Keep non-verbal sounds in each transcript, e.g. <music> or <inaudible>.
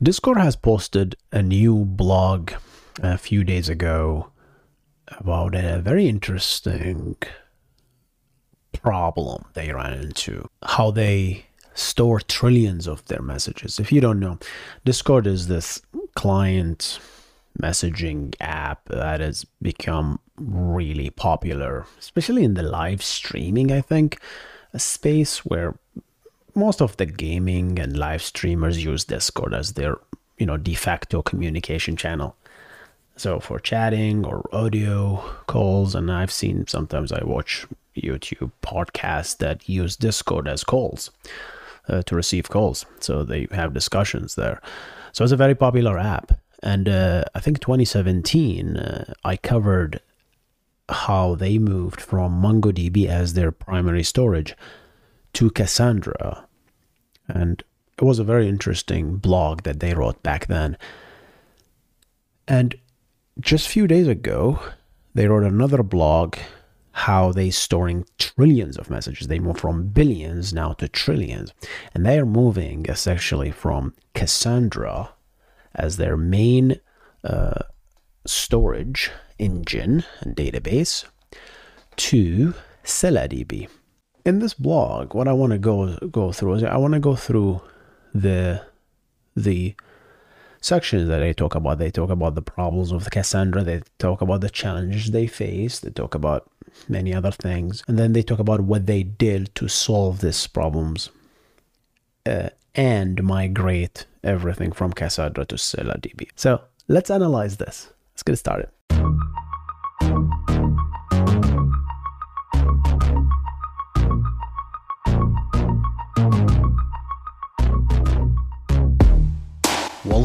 Discord has posted a new blog a few days ago about a very interesting problem they ran into. How they store trillions of their messages. If you don't know, Discord is this client messaging app that has become really popular, especially in the live streaming, I think, a space where most of the gaming and live streamers use Discord as their, you know, de facto communication channel. So for chatting or audio calls, and I've seen sometimes I watch YouTube podcasts that use Discord as calls uh, to receive calls. So they have discussions there. So it's a very popular app. And uh, I think 2017, uh, I covered how they moved from MongoDB as their primary storage to Cassandra. And it was a very interesting blog that they wrote back then. And just a few days ago, they wrote another blog how they storing trillions of messages. They move from billions now to trillions. And they are moving essentially from Cassandra as their main uh, storage engine and database to ScyllaDB. In this blog, what I want to go go through is I want to go through the the sections that they talk about. They talk about the problems of Cassandra. They talk about the challenges they face. They talk about many other things, and then they talk about what they did to solve these problems uh, and migrate everything from Cassandra to ScyllaDB. So let's analyze this. Let's get started.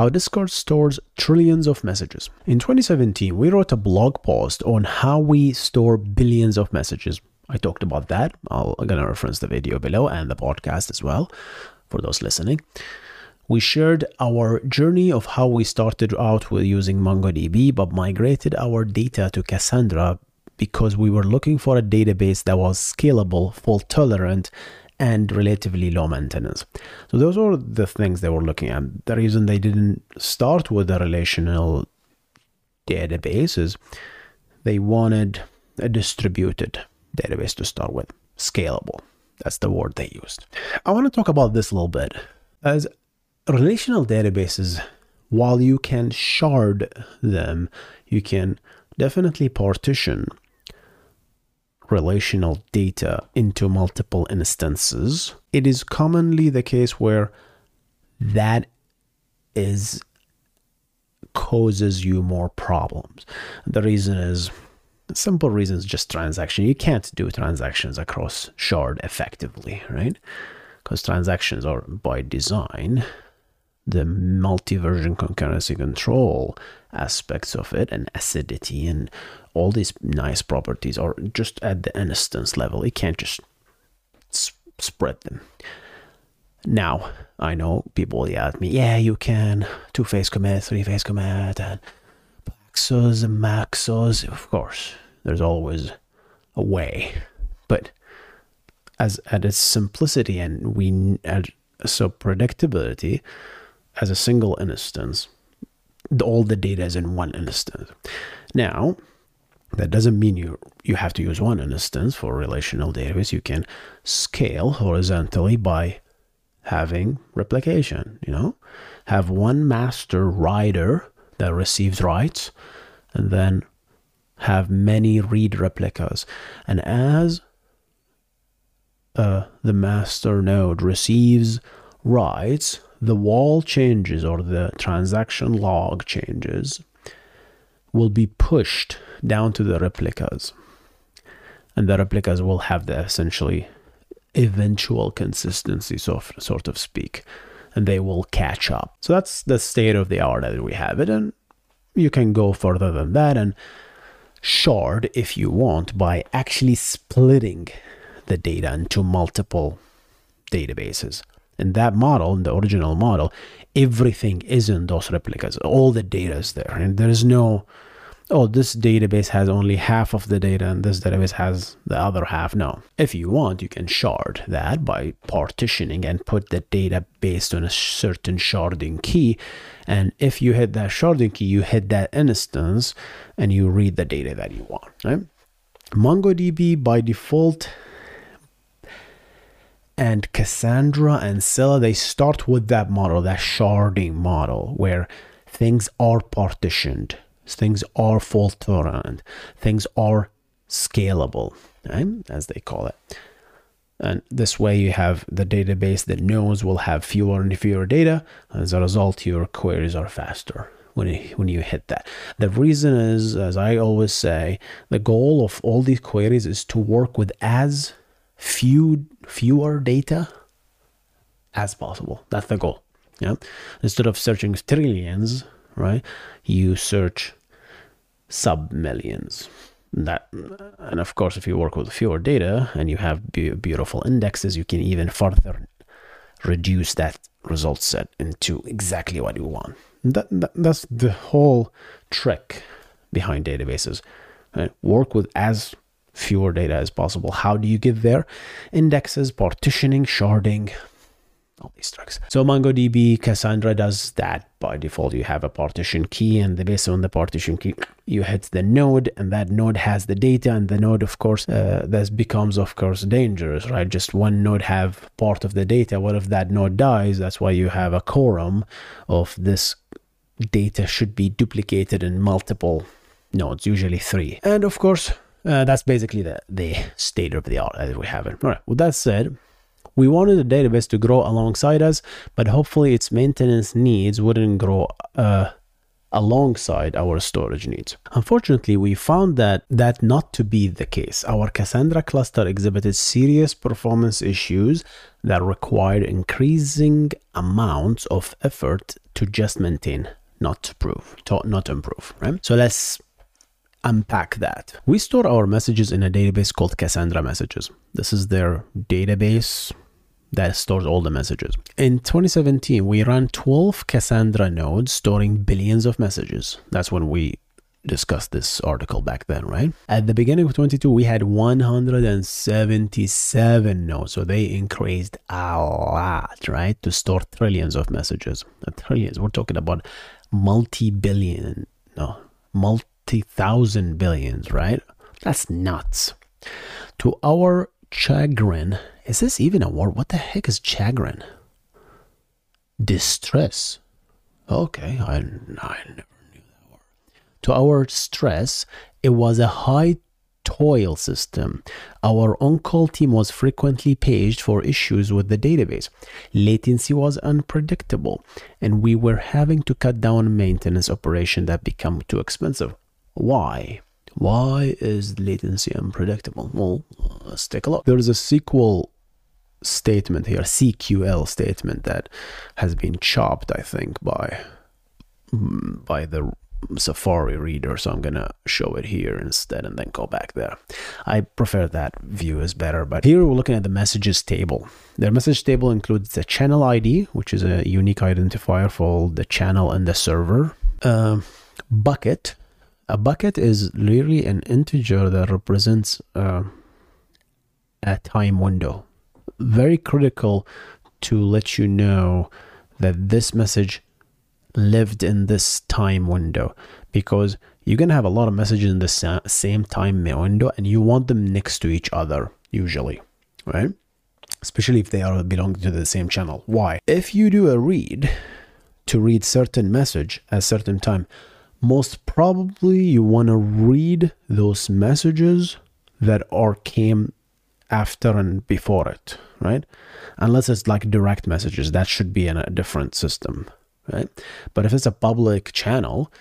how Discord stores trillions of messages. In 2017, we wrote a blog post on how we store billions of messages. I talked about that. I'll, I'm going to reference the video below and the podcast as well for those listening. We shared our journey of how we started out with using MongoDB but migrated our data to Cassandra because we were looking for a database that was scalable, fault tolerant, and relatively low maintenance. So those are the things they were looking at. The reason they didn't start with a relational database is they wanted a distributed database to start with, scalable. That's the word they used. I want to talk about this a little bit. As relational databases, while you can shard them, you can definitely partition relational data into multiple instances, it is commonly the case where that is causes you more problems. The reason is simple reasons just transaction. You can't do transactions across shard effectively, right? Because transactions are by design the multi-version concurrency control aspects of it and acidity and all these nice properties are just at the instance level. It can't just spread them. Now, I know people will yell at me, yeah, you can two phase commit, three phase commit, and Paxos and Maxos. Of course, there's always a way. But as at its simplicity and we at so predictability as a single instance, all the data is in one instance. Now, That doesn't mean you you have to use one instance for relational database. You can scale horizontally by having replication, you know? Have one master writer that receives writes and then have many read replicas. And as uh, the master node receives writes, the WAL changes or the transaction log changes will be pushed down to the replicas. And the replicas will have the essentially eventual consistency, so sort of speak, and they will catch up. So that's the state of the art that we have it, and you can go further than that and shard if you want by actually splitting the data into multiple databases. In that model, in the original model, everything is in those replicas. All the data is there, and there is no oh, this database has only half of the data and this database has the other half. No. If you want, you can shard that by partitioning and put the data based on a certain sharding key. And if you hit that sharding key, you hit that instance and you read the data that you want. Right? MongoDB by default and Cassandra and Scylla, they start with that model, that sharding model, where things are partitioned Things are fault tolerant. Things are scalable, right? as they call it. And this way, you have the database that knows will have fewer and fewer data. As a result, your queries are faster when you, when you hit that. The reason is, as I always say, the goal of all these queries is to work with as few fewer data as possible. That's the goal. Yeah. Instead of searching trillions, right? You search sub millions. That and of course, if you work with fewer data and you have be- beautiful indexes, you can even further reduce that result set into exactly what you want. That, that that's the whole trick behind databases. Right? Work with as fewer data as possible. How do you get there? Indexes, partitioning, sharding, all these tricks. So MongoDB Cassandra does that by default. You have a partition key, and based on the partition key, you hit the node, and that node has the data, and the node, of course, uh, becomes, of course, dangerous, right? Just one node have part of the data. What if that node dies? That's why you have a quorum of this data should be duplicated in multiple nodes, usually three. And of course, uh, that's basically the, the state of the art as we have it. All right. With that said, we wanted the database to grow alongside us, but hopefully its maintenance needs wouldn't grow uh, alongside our storage needs. Unfortunately, we found that that not to be the case. Our Cassandra cluster exhibited serious performance issues that required increasing amounts of effort to just maintain, not to prove, to not improve, right? So let's unpack that. We store our messages in a database called Cassandra Messages. This is their database that stores all the messages. In 2017, we ran 12 Cassandra nodes storing billions of messages. That's when we discussed this article back then, right? At the beginning of 22, we had 177 nodes. So they increased a lot, right? To store trillions of messages. Uh, trillions. We're talking about multi-billion, no, multi-thousand billions, right? That's nuts. To our chagrin, is this even a word? What the heck is chagrin? Distress. Okay, I, I never knew that word. To our stress, it was a high toil system. Our on-call team was frequently paged for issues with the database. Latency was unpredictable, and we were having to cut down maintenance operation that become too expensive. Why? Why is latency unpredictable? Well, let's take a look. There is a SQL statement here, CQL statement that has been chopped, I think, by mm, by the Safari reader. So I'm gonna show it here instead and then go back there. I prefer that view is better. But here we're looking at the messages table. The message table includes the channel ID, which is a unique identifier for the channel and the server. Uh, bucket. A bucket is literally an integer that represents uh, a time window. Very critical to let you know that this message lived in this time window because you're going to have a lot of messages in the sa- same time window and you want them next to each other usually right? Especially if they are belonging to the same channel. Why? If you do a read to read certain message at certain time most probably you want to read those messages that are came after and before it right? Unless it's like direct messages that should be in a different system right? But if it's a public channel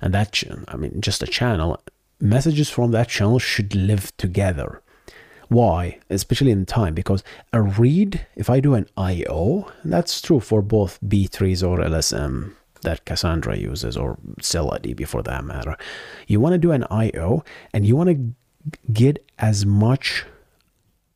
and that ch- i mean just a channel messages from that channel should live together. Why? Especially in time because a read if i do an io that's true for both b-trees or lsm that cassandra uses or ScyllaDB for that matter. You want to do an io and you want to get as much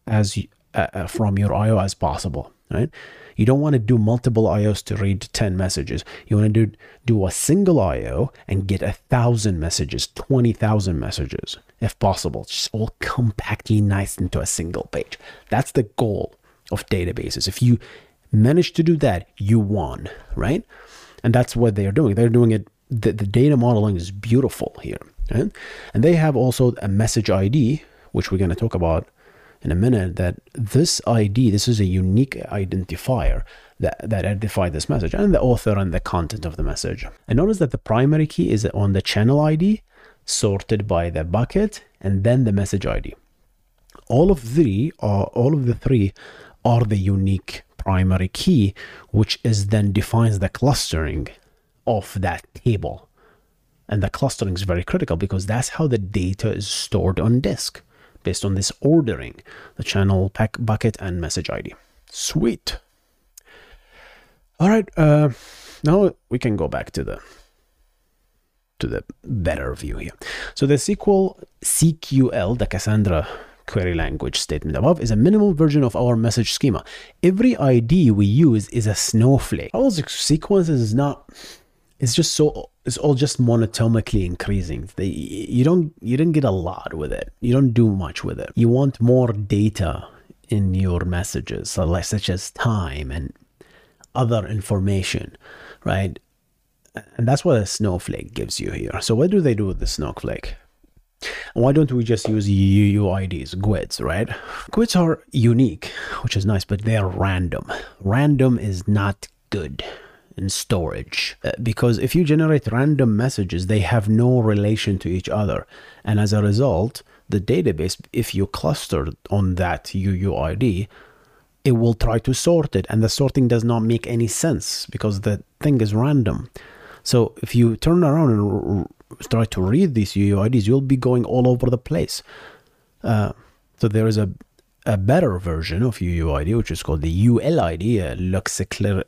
as uh, uh, from your io as possible right? You don't want to do multiple ios to read 10 messages. You want to do do a single io and get a thousand messages 20000 messages if possible. Just all compactly nice into a single page. That's the goal of databases. If you manage to do that you won right and that's what they are doing they're doing it the, the data modeling is beautiful here right? and they have also a message id which we're going to talk about in a minute that this ID, this is a unique identifier that, that identify this message and the author and the content of the message. And notice that the primary key is on the channel ID, sorted by the bucket, and then the message ID. All of three are all of the three are the unique primary key, which is then defines the clustering of that table. And the clustering is very critical because that's how the data is stored on disk based on this ordering the channel pack bucket and message id sweet. All right uh now we can go back to the to the better view here. So the sql cql the cassandra query language statement above is a minimal version of our message schema every id we use is a snowflake all the sequences is not it's just so it's all just monotonically increasing. They, you don't you didn't get a lot with it. You don't do much with it. You want more data in your messages, such as time and other information, right? And that's what a snowflake gives you here. So what do they do with the snowflake? Why don't we just use UUIDs, GUIDs, right? GUIDs are unique, which is nice, but they are random. Random is not good in storage uh, because if you generate random messages they have no relation to each other and as a result the database if you cluster on that UUID it will try to sort it and the sorting does not make any sense because the thing is random so if you turn around and try to read these UUIDs you'll be going all over the place uh, so there is a a better version of UUID, which is called the ULID, uh, lexical,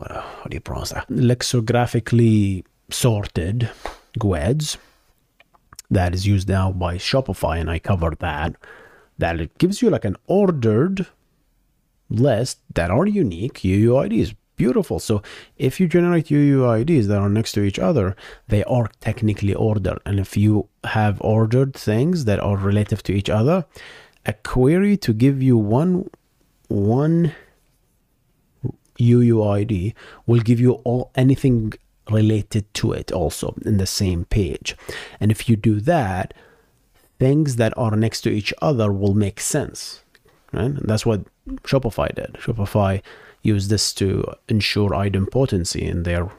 how do you pronounce that? Lexicographically sorted GUIDs that is used now by Shopify, and I covered that. That it gives you like an ordered list that are unique UUIDs. Beautiful. So if you generate UUIDs that are next to each other, they are technically ordered. And if you have ordered things that are relative to each other, a query to give you one one UUID will give you all anything related to it also in the same page. And if you do that, things that are next to each other will make sense. Right? And that's what Shopify did. Shopify used this to ensure idempotency in their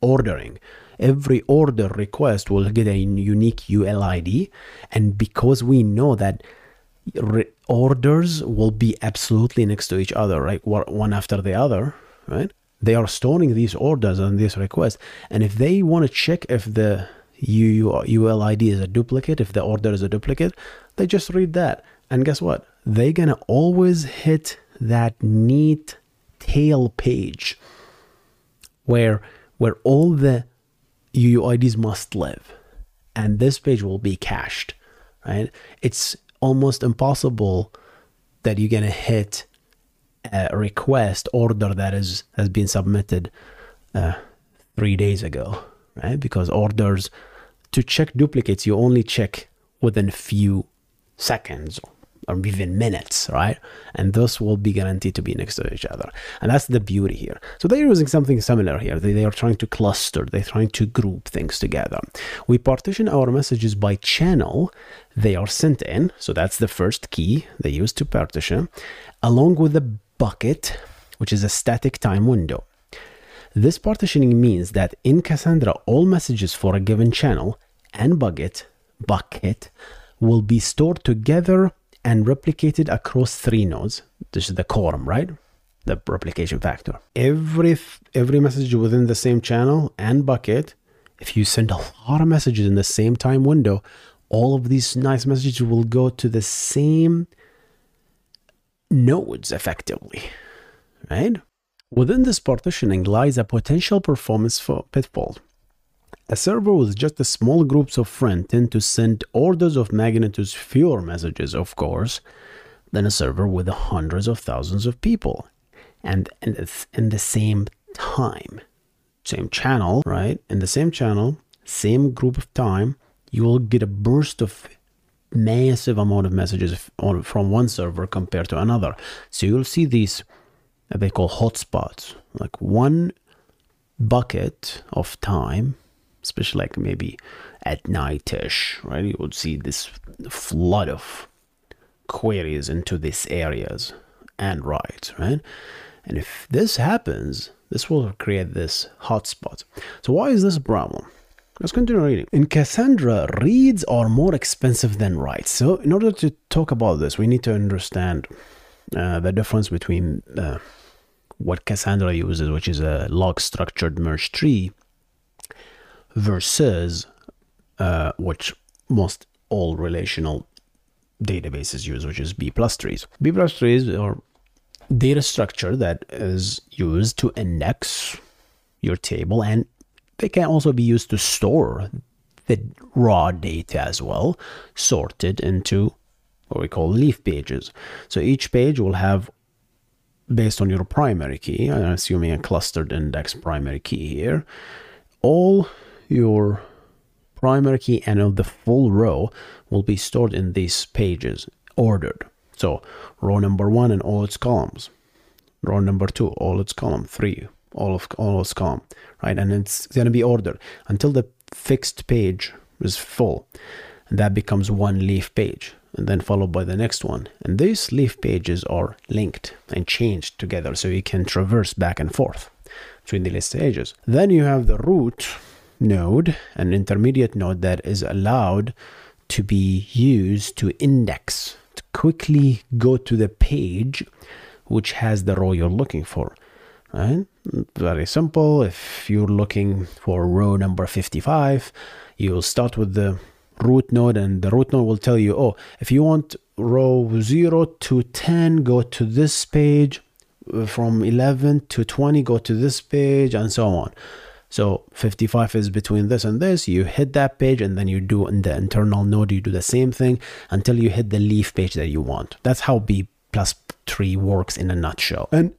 ordering. Every order request will get a unique ULID. And because we know that re- orders will be absolutely next to each other, right? One after the other, right? They are storing these orders and these requests. And if they want to check if the ULID is a duplicate, if the order is a duplicate, they just read that. And guess what? They're going to always hit that neat tail page where where all the UUIDs must live. And this page will be cached, right? It's almost impossible that you're to hit a request order that is has been submitted uh, three days ago, right? Because orders to check duplicates, you only check within a few seconds, or even minutes, right? And those will be guaranteed to be next to each other. And that's the beauty here. So they're using something similar here. They, they are trying to cluster, they're trying to group things together. We partition our messages by channel they are sent in. So that's the first key they use to partition, along with the bucket, which is a static time window. This partitioning means that in Cassandra, all messages for a given channel and bucket bucket will be stored together and replicated across three nodes. This is the quorum, right? The replication factor. Every every message within the same channel and bucket, if you send a lot of messages in the same time window, all of these nice messages will go to the same nodes effectively, right? Within this partitioning lies a potential performance pitfall. A server with just a small groups of friends tend to send orders of magnitudes fewer messages, of course, than a server with hundreds of thousands of people. And in the same time, same channel, right? In the same channel, same group of time, you will get a burst of massive amount of messages from one server compared to another. So you'll see these they call hotspots, like one bucket of time especially like maybe at nightish, right? You would see this flood of queries into these areas and writes, right? And if this happens, this will create this hotspot. So why is this a problem? Let's continue reading. In Cassandra, reads are more expensive than writes. So in order to talk about this, we need to understand uh, the difference between uh, what Cassandra uses, which is a log structured merge tree, versus uh, which most all relational databases use, which is B plus trees. B plus trees are data structure that is used to index your table and they can also be used to store the raw data as well, sorted into what we call leaf pages. So each page will have, based on your primary key, I'm assuming a clustered index primary key here, all your primary key and of the full row will be stored in these pages ordered. So row number one and all its columns, row number two, all its column, three, all of all its column, right? And it's gonna be ordered until the fixed page is full. And that becomes one leaf page and then followed by the next one. And these leaf pages are linked and changed together so you can traverse back and forth between the list pages. Then you have the root node, an intermediate node that is allowed to be used to index, to quickly go to the page which has the row you're looking for. Right? Very simple. If you're looking for row number 55, you'll start with the root node, and the root node will tell you, oh, if you want row 0 to 10, go to this page. Uh, from 11 to 20, go to this page, and so on. So 55 is between this and this. You hit that page and then you do in the internal node, you do the same thing until you hit the leaf page that you want. That's how B plus tree works in a nutshell. And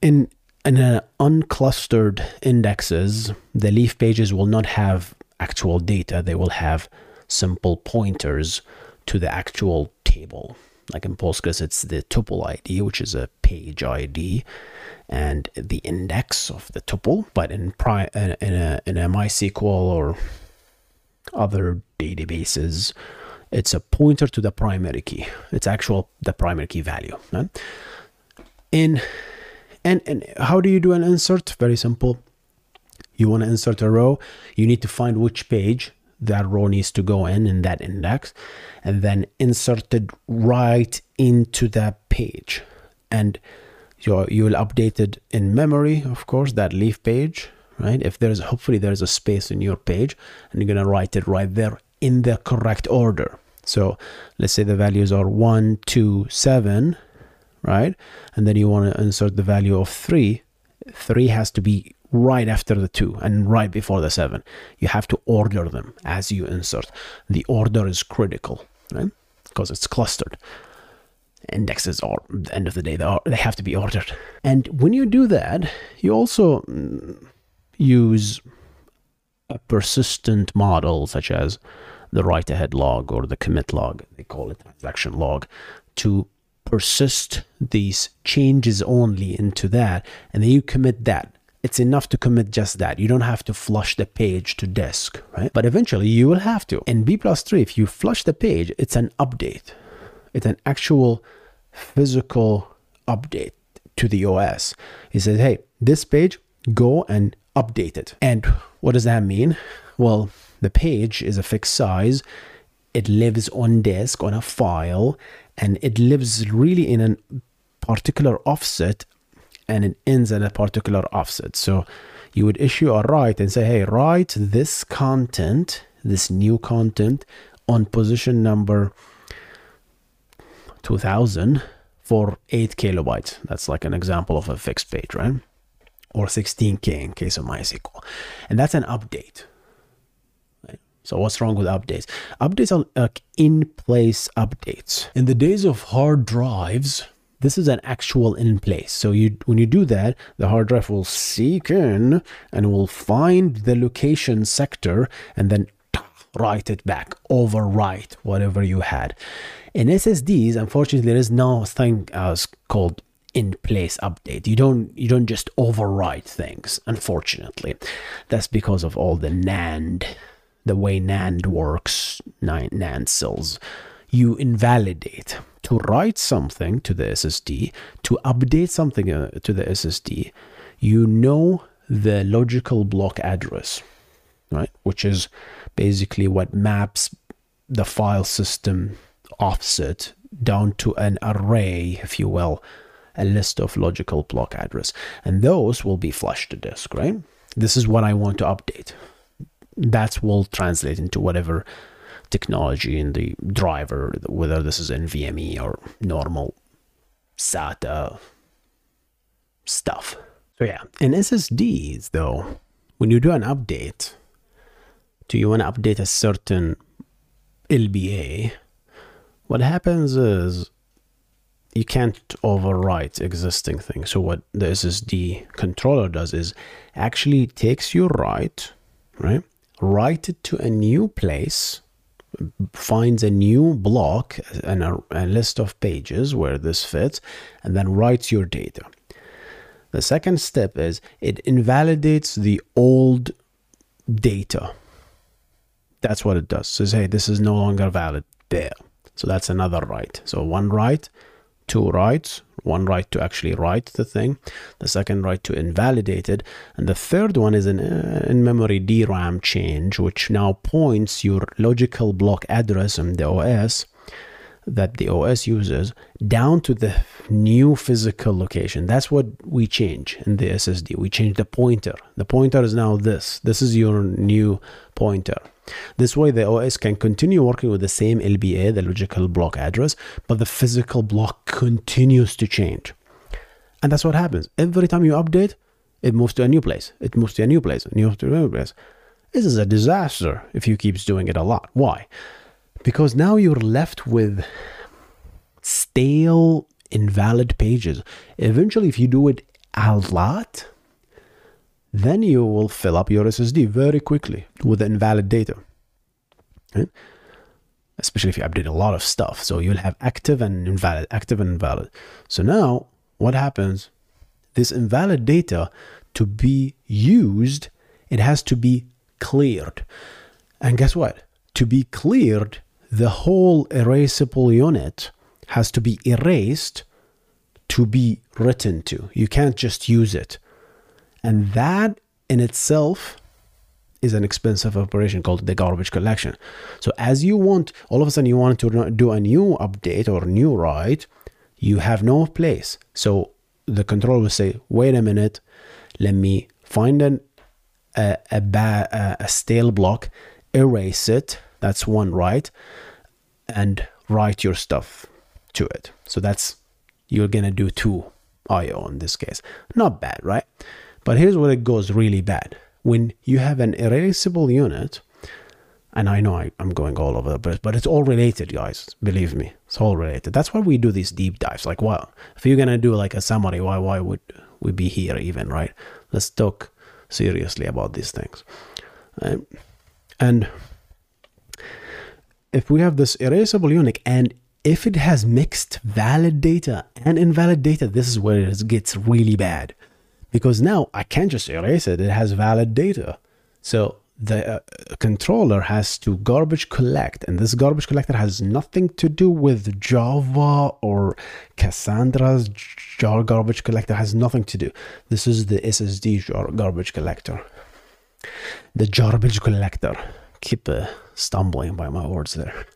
in in an unclustered indexes, the leaf pages will not have actual data. They will have simple pointers to the actual table. Like in Postgres, it's the tuple ID, which is a page ID and the index of the tuple. But in, pri- in, a, in a MySQL or other databases, it's a pointer to the primary key. It's actual the primary key value. In and and how do you do an insert? Very simple. You want to insert a row, you need to find which page that row needs to go in in that index and then insert it right into that page and you you will update it in memory of course that leaf page right? If there's hopefully there's a space in your page and you're to write it right there in the correct order. So let's say the values are 1 2 7 right? And then you want to insert the value of 3 3 has to be right after the 2 and right before the 7 you have to order them as you insert. The order is critical right? Because it's clustered indexes are at the end of the day they are they have to be ordered and when you do that you also mm, use a persistent model such as the write ahead log or the commit log, they call it transaction log, to persist these changes only into that, and then you commit that. It's enough to commit just that. You don't have to flush the page to disk, right? But eventually you will have to. In B plus tree, if you flush the page, it's an update. It's an actual physical update to the OS. It says, hey, this page, go and update it. And what does that mean? Well, the page is a fixed size. It lives on disk on a file and it lives really in a particular offset and it ends at a particular offset. So you would issue a write and say, hey, write this content, this new content on position number 2000 for 8 kilobytes. That's like an example of a fixed page, right? Or 16K in case of MySQL. And that's an update. So what's wrong with updates? Updates are like in place updates. In the days of hard drives, this is an actual in place. So you when you do that, the hard drive will seek in and will find the location sector and then write it back, overwrite whatever you had. In SSDs, unfortunately, there is no thing as called in place update. You don't you don't just overwrite things. Unfortunately, that's because of all the NAND the way NAND works, NAND cells, you invalidate. To write something to the SSD, to update something uh, to the SSD, you know the logical block address, right? Which is basically what maps the file system offset down to an array, if you will, a list of logical block address. And those will be flushed to disk, right? This is what I want to update that will translate into whatever technology in the driver, whether this is NVMe or normal SATA stuff. So yeah, in SSDs though, when you do an update, do you want to update a certain LBA? What happens is you can't overwrite existing things. So what the SSD controller does is actually takes your write, right? write it to a new place, finds a new block and a, a, list of pages where this fits, and then writes your data. The second step is it invalidates the old data. That's what it does. Says, hey, this is no longer valid there. So that's another write. So one write, two writes, one write to actually write the thing, the second write to invalidate it, and the third one is an uh, in-memory DRAM change, which now points your logical block address in the OS that the OS uses down to the new physical location. That's what we change in the SSD. We change the pointer. The pointer is now this. This is your new pointer. This way, the OS can continue working with the same LBA, the logical block address, but the physical block continues to change. And that's what happens. Every time you update, it moves to a new place. It moves to a new place, new to a new place. This is a disaster if you keep doing it a lot. Why? Because now you're left with stale, invalid pages. Eventually, if you do it a lot, then you will fill up your SSD very quickly with invalid data. Right? Especially if you update a lot of stuff. So you'll have active and invalid, active and invalid. So now what happens? This invalid data to be used, it has to be cleared. And guess what? To be cleared, the whole erasable unit has to be erased to be written to. You can't just use it. And that in itself is an expensive operation called the garbage collection. So as you want, all of a sudden you want to do a new update or new write, you have no place. So the controller will say, wait a minute, let me find an, a, a, ba- a stale block, erase it, that's one write, and write your stuff to it. So that's, you're gonna do two IO in this case. Not bad, right? But here's where it goes really bad. When you have an erasable unit, and I know I, am going all over the place, but it's all related, guys. Believe me, it's all related. That's why we do these deep dives. Like, well, if you're gonna do like a summary, why why would we be here even, right? Let's talk seriously about these things. Um, and if we have this erasable unit and if it has mixed valid data and invalid data, this is where it gets really bad. Because now I can't just erase it, it has valid data. So the uh, controller has to garbage collect, and this garbage collector has nothing to do with Java or Cassandra's jar garbage collector, has nothing to do. This is the SSD jar garbage collector. The garbage collector. Keep uh, stumbling by my words there.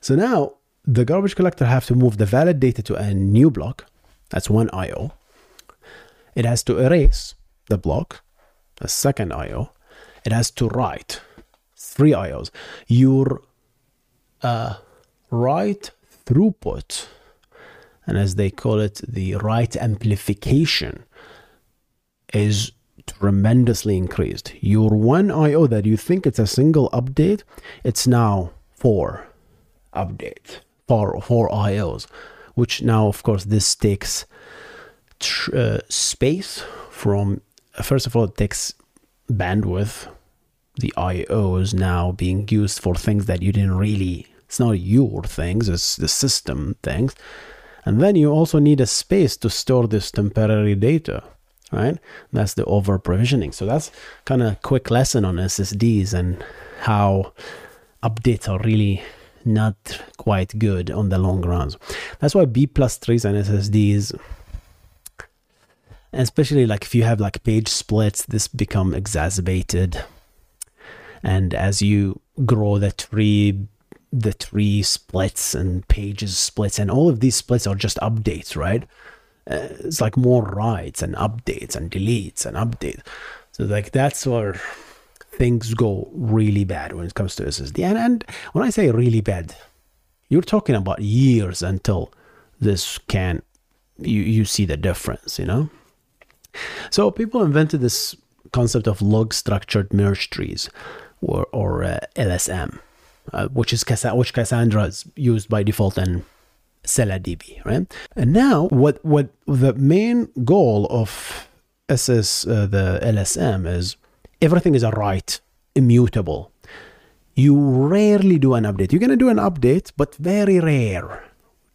So now the garbage collector have to move the valid data to a new block. That's one IO. It has to erase the block, a second IO. It has to write three IOs. Your uh, write throughput, and as they call it, the write amplification, is tremendously increased. Your one IO that you think it's a single update, it's now four updates four, four IOs, which now, of course, this takes uh, space from, first of all, it takes bandwidth. The io is now being used for things that you didn't really, it's not your things, it's the system things. And then you also need a space to store this temporary data, right? That's the over provisioning. So that's kind of a quick lesson on SSDs and how updates are really not quite good on the long runs. That's why B plus trees and SSDs, especially like if you have like page splits, this become exacerbated. And as you grow the tree, the tree splits and pages splits, and all of these splits are just updates, right? Uh, it's like more writes and updates and deletes and updates. So like that's where things go really bad when it comes to SSD. And, and when I say really bad, you're talking about years until this can you you see the difference, you know. So people invented this concept of log structured merge trees, or or uh, LSM, uh, which is which Cassandra is used by default in ScyllaDB, right? And now what what the main goal of SS uh, the LSM is everything is a write, immutable. You rarely do an update. You're to do an update, but very rare.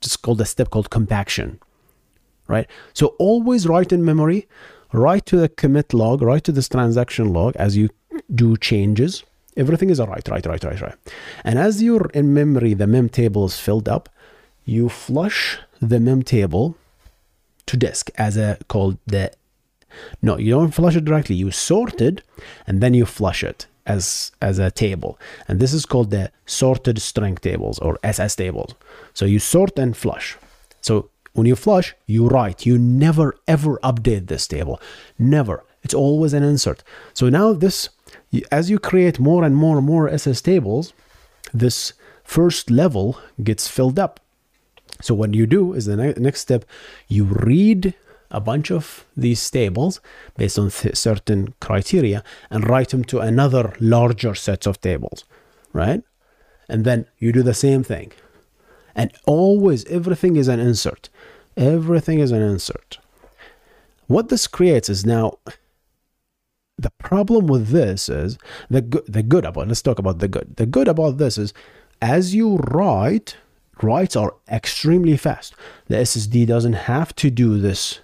It's called a step called compaction, right? So always write in memory, write to the commit log, write to this transaction log as you do changes. Everything is a write, write, write, write, write. And as you're in memory, the mem table is filled up, you flush the mem table to disk as a called the no, you don't flush it directly. You sort it and then you flush it as as a table. And this is called the sorted string tables or SS tables. So you sort and flush. So when you flush, you write. You never ever update this table. Never. It's always an insert. So now this as you create more and more and more SS tables, this first level gets filled up. So what you do is the ne- next step, you read a bunch of these tables based on certain criteria and write them to another larger set of tables, right? And then you do the same thing. And always everything is an insert. Everything is an insert. What this creates is now the problem with this is the good the good about let's talk about the good. The good about this is as you write, writes are extremely fast. The SSD doesn't have to do this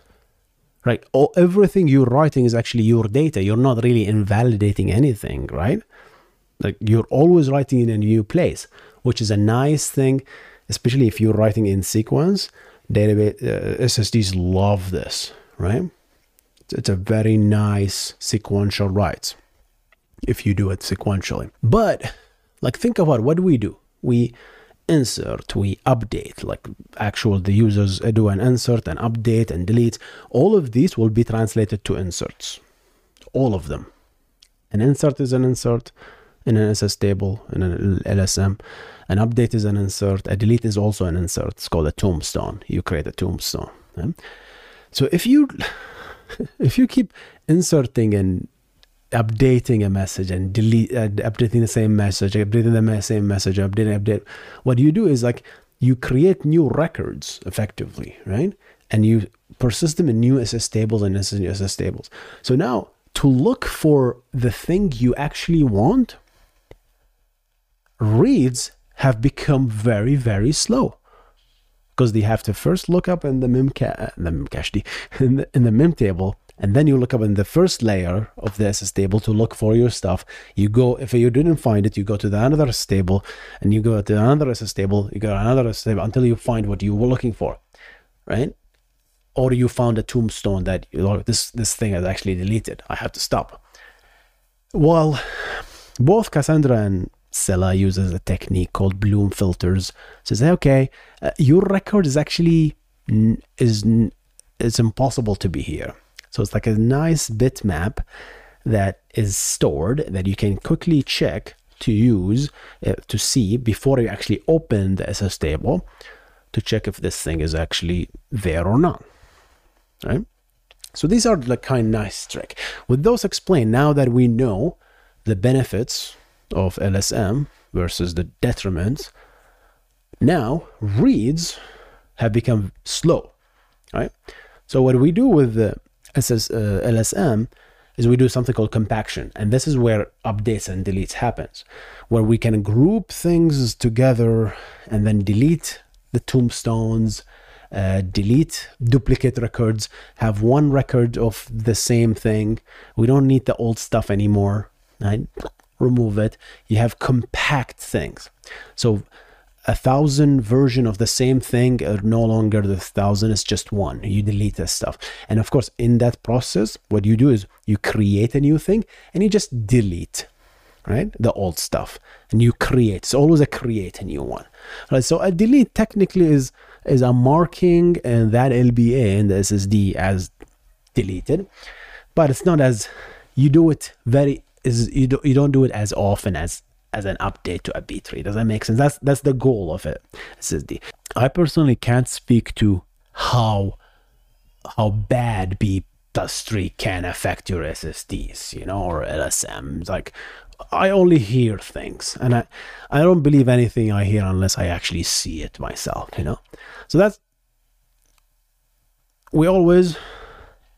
right? All, everything you're writing is actually your data. You're not really invalidating anything, right? Like you're always writing in a new place, which is a nice thing, especially if you're writing in sequence. Database uh, SSDs love this, right? It's, a very nice sequential write if you do it sequentially. But like think about what do we do? We insert, we update, like actual the users do an insert and update and delete. All of these will be translated to inserts. All of them. An insert is an insert in an SS table, in an LSM. An update is an insert. A delete is also an insert. It's called a tombstone. You create a tombstone. So if you <laughs> if you keep inserting and updating a message and delete uh, updating the same message updating the same message updating update what you do is like you create new records effectively right and you persist them in new ss tables and new ss tables so now to look for the thing you actually want reads have become very, very slow because they have to first look up in the memcache, uh, the memcache, in the, in the mem table, and then you look up in the first layer of the SS table to look for your stuff. You go, if you didn't find it, you go to the another SS table, and you go to another SS table, you go to another SS table until you find what you were looking for, right? Or you found a tombstone that you know, this this thing is actually deleted. I have to stop. Well, both Cassandra and Scylla uses a technique called Bloom filters. Says, okay, uh, your record is actually is it's impossible to be here. So it's like a nice bitmap that is stored that you can quickly check to use uh, to see before you actually open the SS table to check if this thing is actually there or not. Right? So these are the kind of nice trick. With those explained, now that we know the benefits of LSM versus the detriment, now reads have become slow, right? So what we do with the SS, uh, LSM is we do something called compaction, and this is where updates and deletes happens, where we can group things together and then delete the tombstones, uh, delete duplicate records, have one record of the same thing. We don't need the old stuff anymore. Right? Remove it, you have compact things. So a thousand version of the same thing are no longer the thousand, it's just one. You delete this stuff. And of course, in that process, what you do is you create a new thing and you just delete right the old stuff and you create it's always a create a new one right so a delete technically is is a marking and that lba in the ssd as deleted but it's not as you do it very is you don't you don't do it as often as as an update to a B-tree. Does that make sense? That's that's the goal of it. SSD. I personally can't speak to how how bad B plus tree can affect your SSDs, you know, or LSMs. Like I only hear things, and I I don't believe anything I hear unless I actually see it myself, you know. So that's we always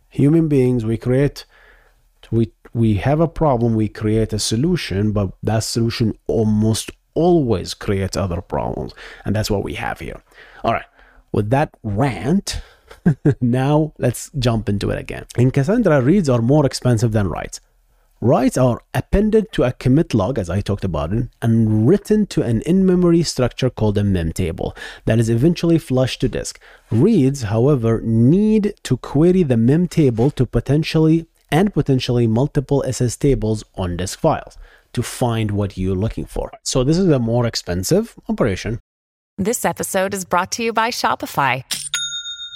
human beings we create we we have a problem, we create a solution, but that solution almost always creates other problems. And that's what we have here. All right, with that rant, <laughs> now let's jump into it again. In Cassandra, reads are more expensive than writes. Writes are appended to a commit log, as I talked about it, and written to an in memory structure called a memtable that is eventually flushed to disk. Reads, however, need to query the memtable to potentially and potentially multiple SS tables on disk files to find what you're looking for. So this is a more expensive operation. This episode is brought to you by Shopify.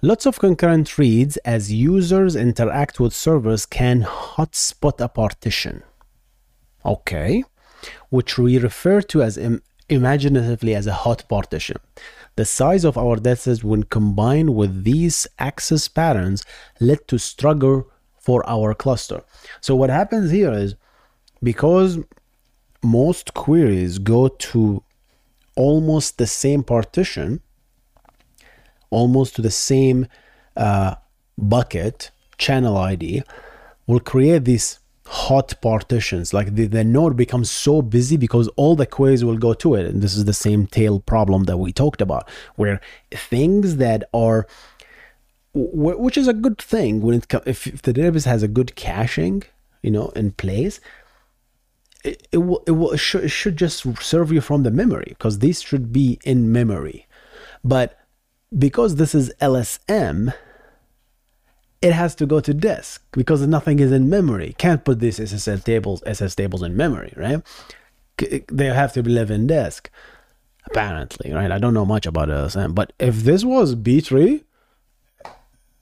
Lots of concurrent reads as users interact with servers can hotspot a partition. Okay. Which we refer to as Im- imaginatively as a hot partition. The size of our datasets when combined with these access patterns led to struggle for our cluster. So what happens here is because most queries go to almost the same partition, almost to the same uh, bucket, channel ID, will create these hot partitions. Like the, the node becomes so busy because all the queries will go to it. And this is the same tail problem that we talked about, where things that are which is a good thing when it comes if, if the database has a good caching you know in place it, it will it will it should, it should just serve you from the memory because these should be in memory but because this is lsm it has to go to disk because nothing is in memory. Can't put these ssl tables ss tables in memory right? They have to live in disk apparently right? I don't know much about lsm but if this was b-tree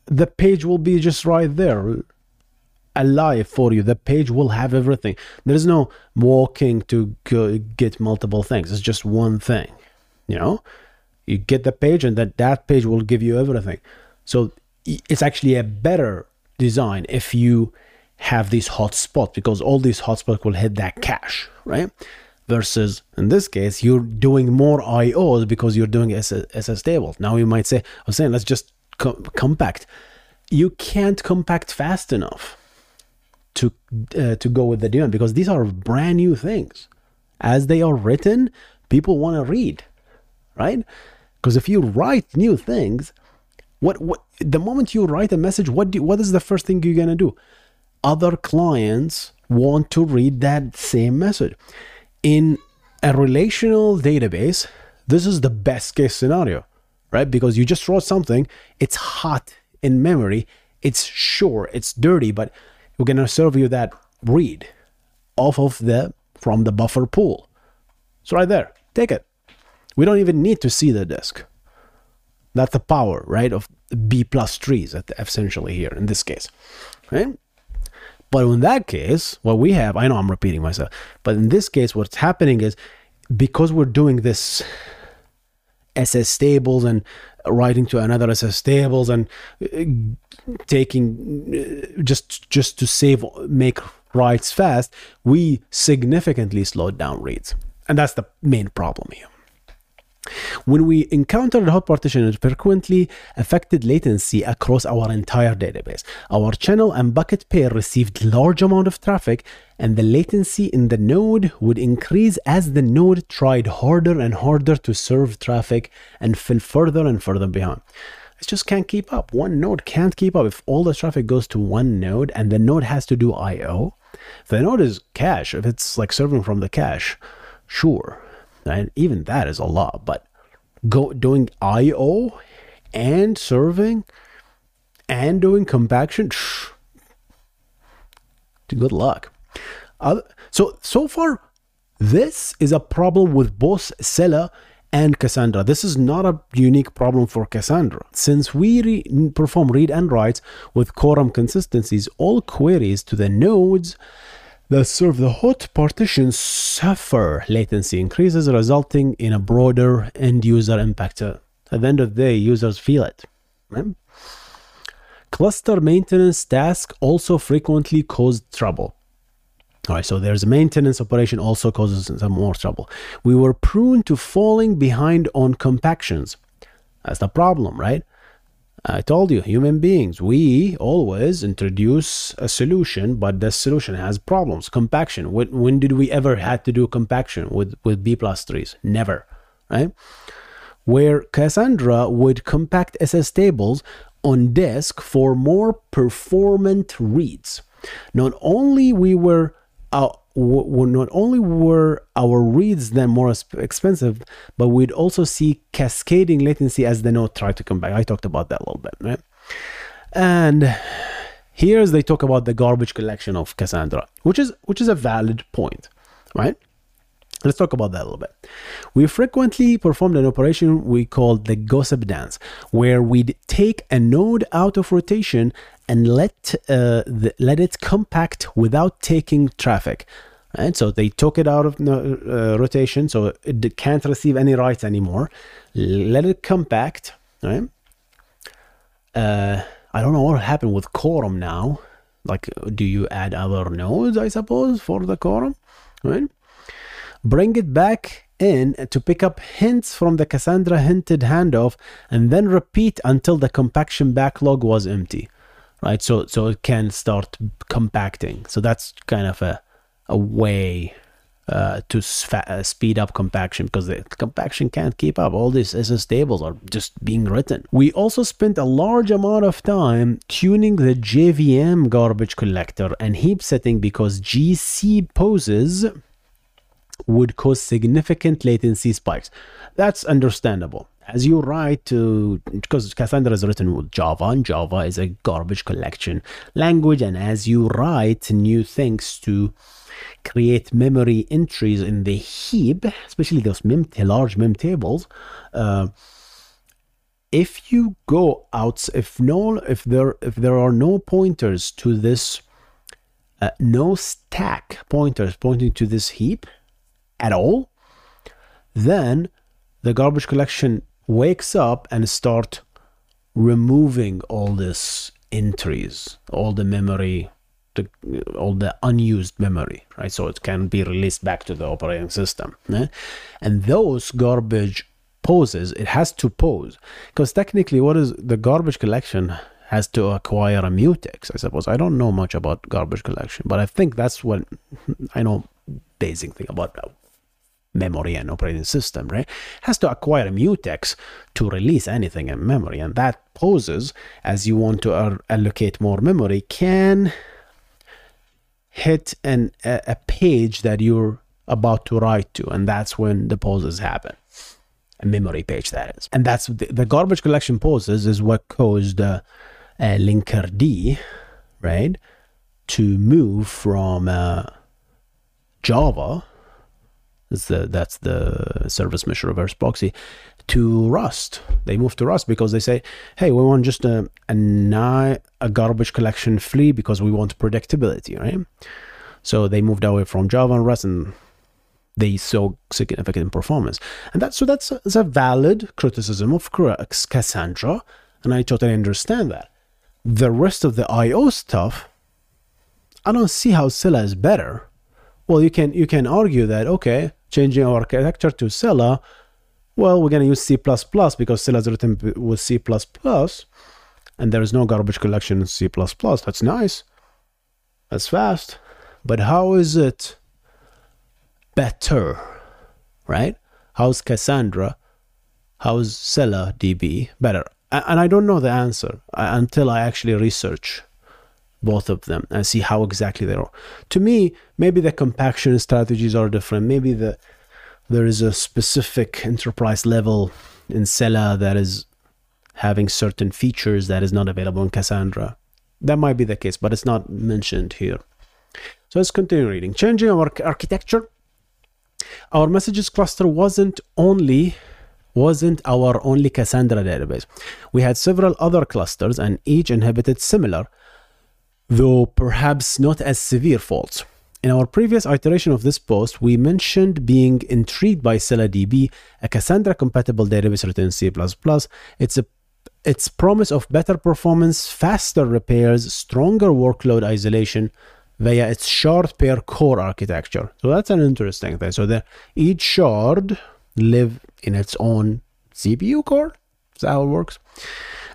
the page will be just right there alive for you. The page will have everything. There's no walking to get multiple things. It's just one thing you know You get the page, and that that page will give you everything. So it's actually a better design if you have these hotspots because all these hotspots will hit that cache, right? Versus in this case, you're doing more IOs because you're doing SS, SS. Now you might say, I was saying, let's just com- compact. You can't compact fast enough to uh, to go with the daemon because these are brand new things. As they are written, people want to read, right? Because if you write new things, what what the moment you write a message, what do what is the first thing you're gonna do? Other clients want to read that same message. In a relational database, this is the best case scenario, right? Because you just wrote something, it's hot in memory, it's sure, it's dirty, but we're gonna serve you that read off of the from the buffer pool. So right there, take it. We don't even need to see the disk. That's the power, right, of B plus trees essentially here in this case, right? But in that case, what we have, I know I'm repeating myself, but in this case, what's happening is because we're doing this SS tables and writing to another SS tables and uh, taking uh, just just to save make writes fast, we significantly slowed down reads, and that's the main problem here. When we encountered hot partition, it frequently affected latency across our entire database. Our channel and bucket pair received large amount of traffic and the latency in the node would increase as the node tried harder and harder to serve traffic and fell further and further behind. It just can't keep up. One node can't keep up. If all the traffic goes to one node and the node has to do I/O, the node is cache. If it's like serving from the cache, sure, and even that is a lot. But go doing I/O and serving and doing compaction, shh, good luck. Uh, so so far, this is a problem with both Scylla and Cassandra. This is not a unique problem for Cassandra. Since we re- perform read and writes with quorum consistencies, all queries to the nodes that serve the hot partitions suffer latency increases, resulting in a broader end user impact. At the end of the day, users feel it. Right? Cluster maintenance tasks also frequently cause trouble. All right, so there's maintenance operation also causes some more trouble. We were prone to falling behind on compactions. That's the problem, right? I told you, human beings, we always introduce a solution, but the solution has problems. Compaction. When, when did we ever had to do compaction with, with B plus trees? Never, right? Where Cassandra would compact SS tables on disk for more performant reads. Not only we were uh, w- not only were our reads then more expensive, but we'd also see cascading latency as the node tried to come back. I talked about that a little bit, right? And here's they talk about the garbage collection of Cassandra, which is which is a valid point, right? Let's talk about that a little bit. We frequently performed an operation we called the gossip dance, where we'd take a node out of rotation and let uh, the, let it compact without taking traffic. And so they took it out of uh, rotation, so it can't receive any writes anymore. Let it compact, right? Uh, I don't know what happened with quorum now. Like, do you add other nodes? I suppose for the quorum, right? Bring it back in to pick up hints from the Cassandra hinted handoff and then repeat until the compaction backlog was empty right so so it can start compacting so that's kind of a a way uh, to uh, speed up compaction because the compaction can't keep up. All these SS tables are just being written. We also spent a large amount of time tuning the JVM garbage collector and heap setting because GC pauses would cause significant latency spikes. That's understandable. As you write to, because Cassandra is written with Java, and Java is a garbage collection language, and as you write new things to create memory entries in the heap, especially those mem- large mem tables, uh, if you go out, if no, if there, if there are no pointers to this, uh, no stack pointers pointing to this heap, at all, then the garbage collection wakes up and start removing all this entries, all the memory, the, all the unused memory, right? So it can be released back to the operating system. eh? And those garbage pauses, it has to pose. Because technically, what is the garbage collection has to acquire a mutex, I suppose. I don't know much about garbage collection, but I think that's what <laughs> I know basic thing about memory and operating system, right? Has to acquire a mutex to release anything in memory. And that poses, as you want to allocate more memory, can hit an, a, a page that you're about to write to. And that's when the poses happen. A memory page, that is. And that's the, the garbage collection pauses is what caused uh, uh, Linkerd, right, to move from uh, Java that's the, that's the service mesh reverse proxy to Rust. They moved to Rust because they say, hey, we want just a a, a garbage collection free because we want predictability, right? So they moved away from Java and Rust and they saw significant performance. And that so that's a, that's a valid criticism of Cassandra, and I totally understand that. The rest of the IO stuff, I don't see how Scylla is better. Well, you can you can argue that okay, changing our architecture to Scylla, well, we're going to use C++ because Scylla is written with C++, and there is no garbage collection in C++. That's nice. That's fast. But how is it better, right? How's Cassandra, how's Scylla DB better? And I don't know the answer uh, until I actually research both of them and see how exactly they are. To me, maybe the compaction strategies are different. Maybe the there is a specific enterprise level in Scylla that is having certain features that is not available in Cassandra. That might be the case, but it's not mentioned here. So let's continue reading. Changing our architecture. Our messages cluster wasn't only wasn't our only Cassandra database. We had several other clusters and each inhabited similar though perhaps not as severe faults. In our previous iteration of this post, we mentioned being intrigued by DB, a Cassandra compatible database written in C. It's a its promise of better performance, faster repairs, stronger workload isolation via its shard per core architecture. So that's an interesting thing. So that each shard live in its own CPU core. Is that how it works?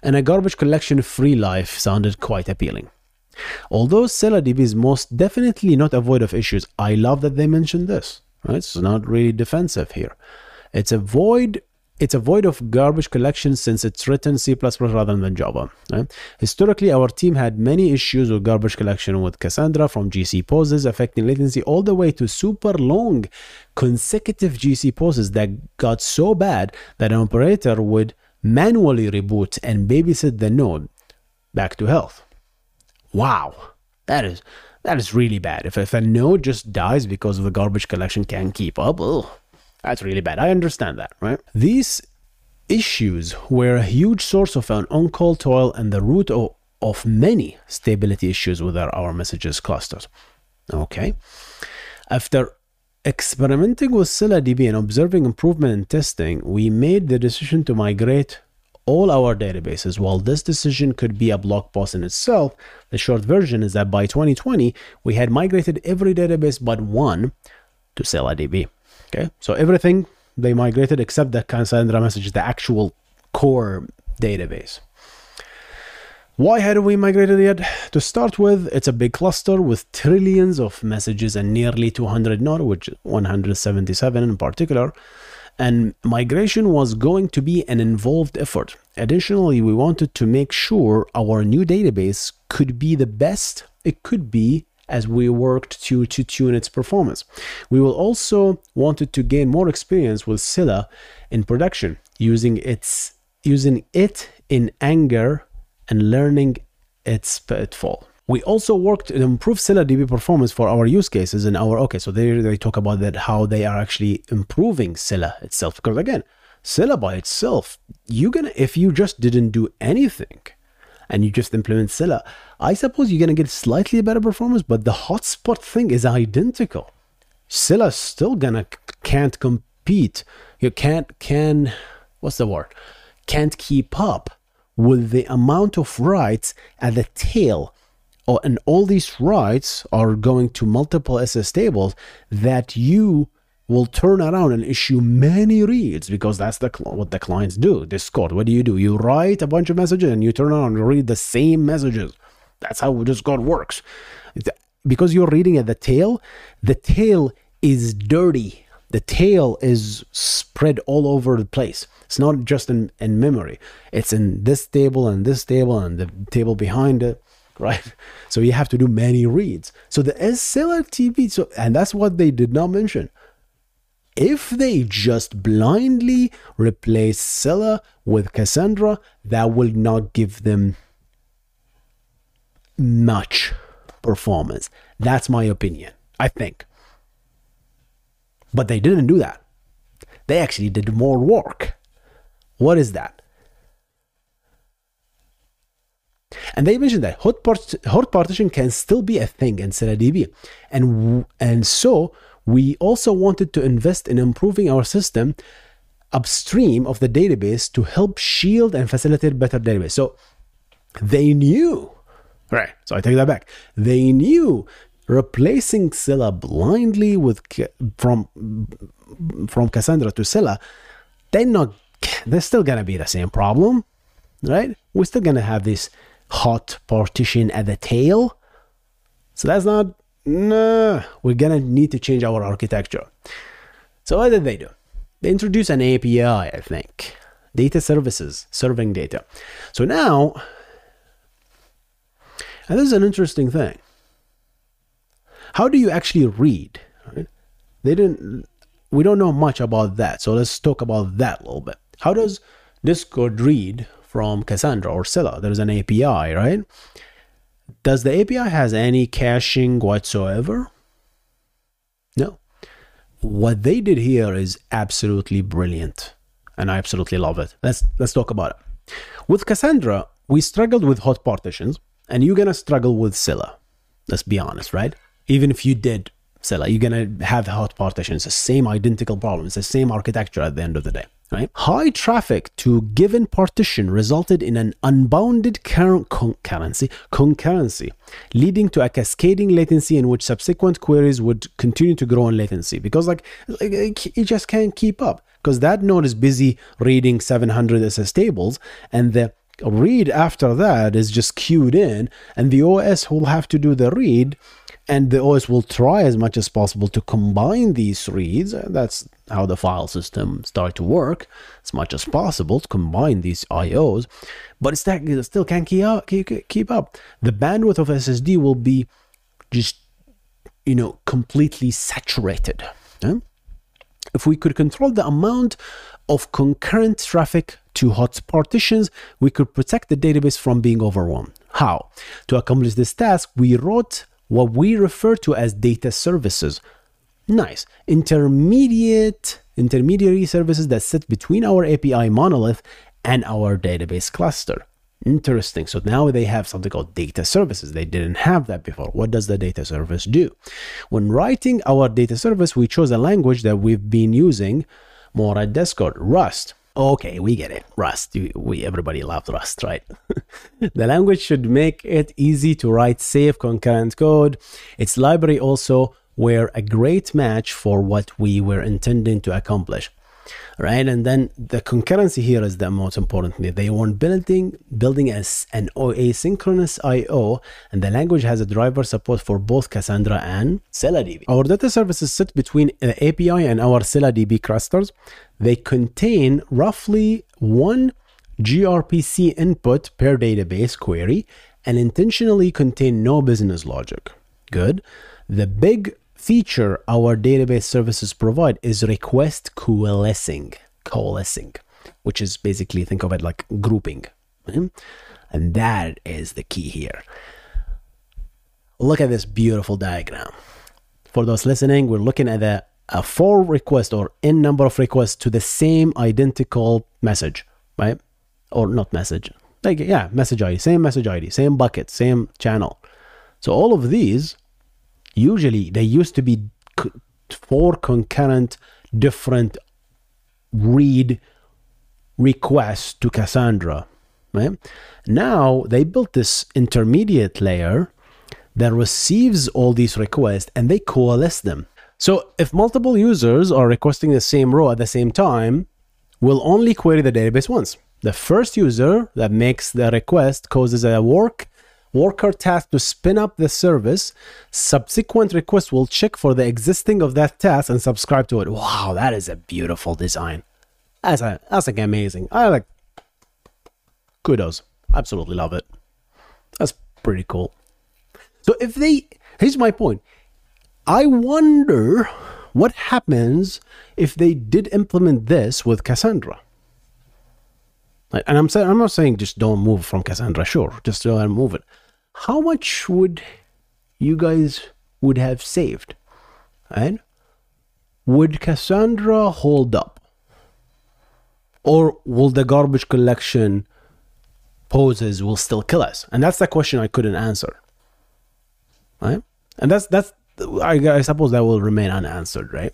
And a garbage collection free life sounded quite appealing. Although DB is most definitely not a void of issues, I love that they mentioned this. Right? It's not really defensive here. It's a void. It's a void of garbage collection since it's written C++ rather than Java. Right? Historically, our team had many issues with garbage collection with Cassandra, from GC pauses affecting latency all the way to super long consecutive GC pauses that got so bad that an operator would manually reboot and babysit the node back to health. Wow, that is that is really bad. If, if a node just dies because the garbage collection can't keep up, oh, that's really bad. I understand that, right? These issues were a huge source of an on-call toil and the root of, of many stability issues with our, our messages clusters. Okay. After experimenting with ScyllaDB and observing improvement in testing, we made the decision to migrate all our databases. While this decision could be a blog post in itself, the short version is that by 2020, we had migrated every database but one to ScyllaDB. Okay, so everything they migrated except the Cassandra message, the actual core database. Why hadn't we migrated yet? To start with, it's a big cluster with trillions of messages and nearly 200 node, which 177 in particular and migration was going to be an involved effort. Additionally, we wanted to make sure our new database could be the best it could be as we worked to, to tune its performance. We will also wanted to gain more experience with Scylla in production, using its using it in anger and learning its pitfall. We also worked to improve Scylla DB performance for our use cases in our okay. So they they talk about that how they are actually improving Scylla itself because again, Scylla by itself, you gonna if you just didn't do anything and you just implement Scylla, I suppose you're gonna get slightly better performance, but the hotspot thing is identical. Scylla still gonna can't compete. You can't can what's the word? Can't keep up with the amount of writes at the tail. Oh, and all these writes are going to multiple SS tables that you will turn around and issue many reads because that's the what the clients do. Discord, what do you do? You write a bunch of messages and you turn around and read the same messages. That's how Discord works. Because you're reading at the tail, the tail is dirty. The tail is spread all over the place. It's not just in, in memory. It's in this table and this table and the table behind it, right? <laughs> So you have to do many reads. So the ScyllaDB, so and that's what they did not mention. If they just blindly replace Scylla with Cassandra, that will not give them much performance. That's my opinion, I think. But they didn't do that. They actually did more work. What is that? And they mentioned that hot, part- hot partition can still be a thing in ScyllaDB. And, and so we also wanted to invest in improving our system upstream of the database to help shield and facilitate better database. So they knew, right? So I take that back. They knew replacing Scylla blindly with from from Cassandra to Scylla, they're not. They're still gonna be the same problem, right? We're still gonna have this hot partition at the tail. So that's not. Nah, we're gonna need to change our architecture. So what did they do? They introduced an API, I think, data services serving data. So now, and this is an interesting thing how do you actually read? They didn't. We don't know much about that, so let's talk about that a little bit. How does Discord read from Cassandra or Scylla? There's an API, right? Does the API has any caching whatsoever? No. What they did here is absolutely brilliant, and I absolutely love it. Let's let's talk about it. With Cassandra, we struggled with hot partitions, and you're gonna struggle with Scylla. Let's be honest, right? even if you did Scylla, you're gonna have hot partitions, the same identical problem, it's the same architecture at the end of the day. Right? High traffic to given partition resulted in an unbounded concurrency, concurrency, leading to a cascading latency in which subsequent queries would continue to grow in latency because like, like it just can't keep up because that node is busy reading 700 SS tables and the read after that is just queued in and the OS will have to do the read and the OS will try as much as possible to combine these reads. That's how the file system start to work as much as possible to combine these IOs, but it still can't keep up, keep up. The bandwidth of SSD will be just, you know, completely saturated. If we could control the amount of concurrent traffic to hot partitions, we could protect the database from being overwhelmed. How? To accomplish this task, we wrote what we refer to as data services. Nice. Intermediate intermediary services that sit between our API monolith and our database cluster. Interesting. So now they have something called data services. They didn't have that before. What does the data service do? When writing our data service, we chose a language that we've been using more at Discord, Rust. Okay, we get it. Rust. We everybody loves Rust, right? <laughs> the language should make it easy to write safe concurrent code. Its library also were a great match for what we were intending to accomplish right? And then the concurrency here is the most important thing. They want building building as an asynchronous I/O, and the language has a driver support for both Cassandra and ScyllaDB. Our data services sit between uh, the API and our ScyllaDB clusters. They contain roughly one gRPC endpoint per database query and intentionally contain no business logic. Good. The big feature our database services provide is request coalescing, coalescing, which is basically think of it like grouping. Hmm? And that is the key here. Look at this beautiful diagram. For those listening, we're looking at a, a request or n number of requests to the same identical message, right? Or not message. Like, yeah, message ID, same message ID, same bucket, same channel. So all of these usually they used to be four concurrent different read requests to Cassandra, right? Now they built this intermediate layer that receives all these requests and they coalesce them. So if multiple users are requesting the same row at the same time, we'll only query the database once. The first user that makes the request causes a work worker task to spin up the service. Subsequent requests will check for the existing of that task and subscribe to it. Wow, that is a beautiful design. That's a, that's like amazing. I like kudos. Absolutely love it. That's pretty cool. So if they here's my point. I wonder what happens if they did implement this with Cassandra. And I'm saying I'm not saying just don't move from Cassandra, sure, just don't move it. How much would you guys would have saved? And Would Cassandra hold up? Or will the garbage collection pauses will still kill us? And that's the question I couldn't answer. Right? And that's that's I, I suppose that will remain unanswered, right?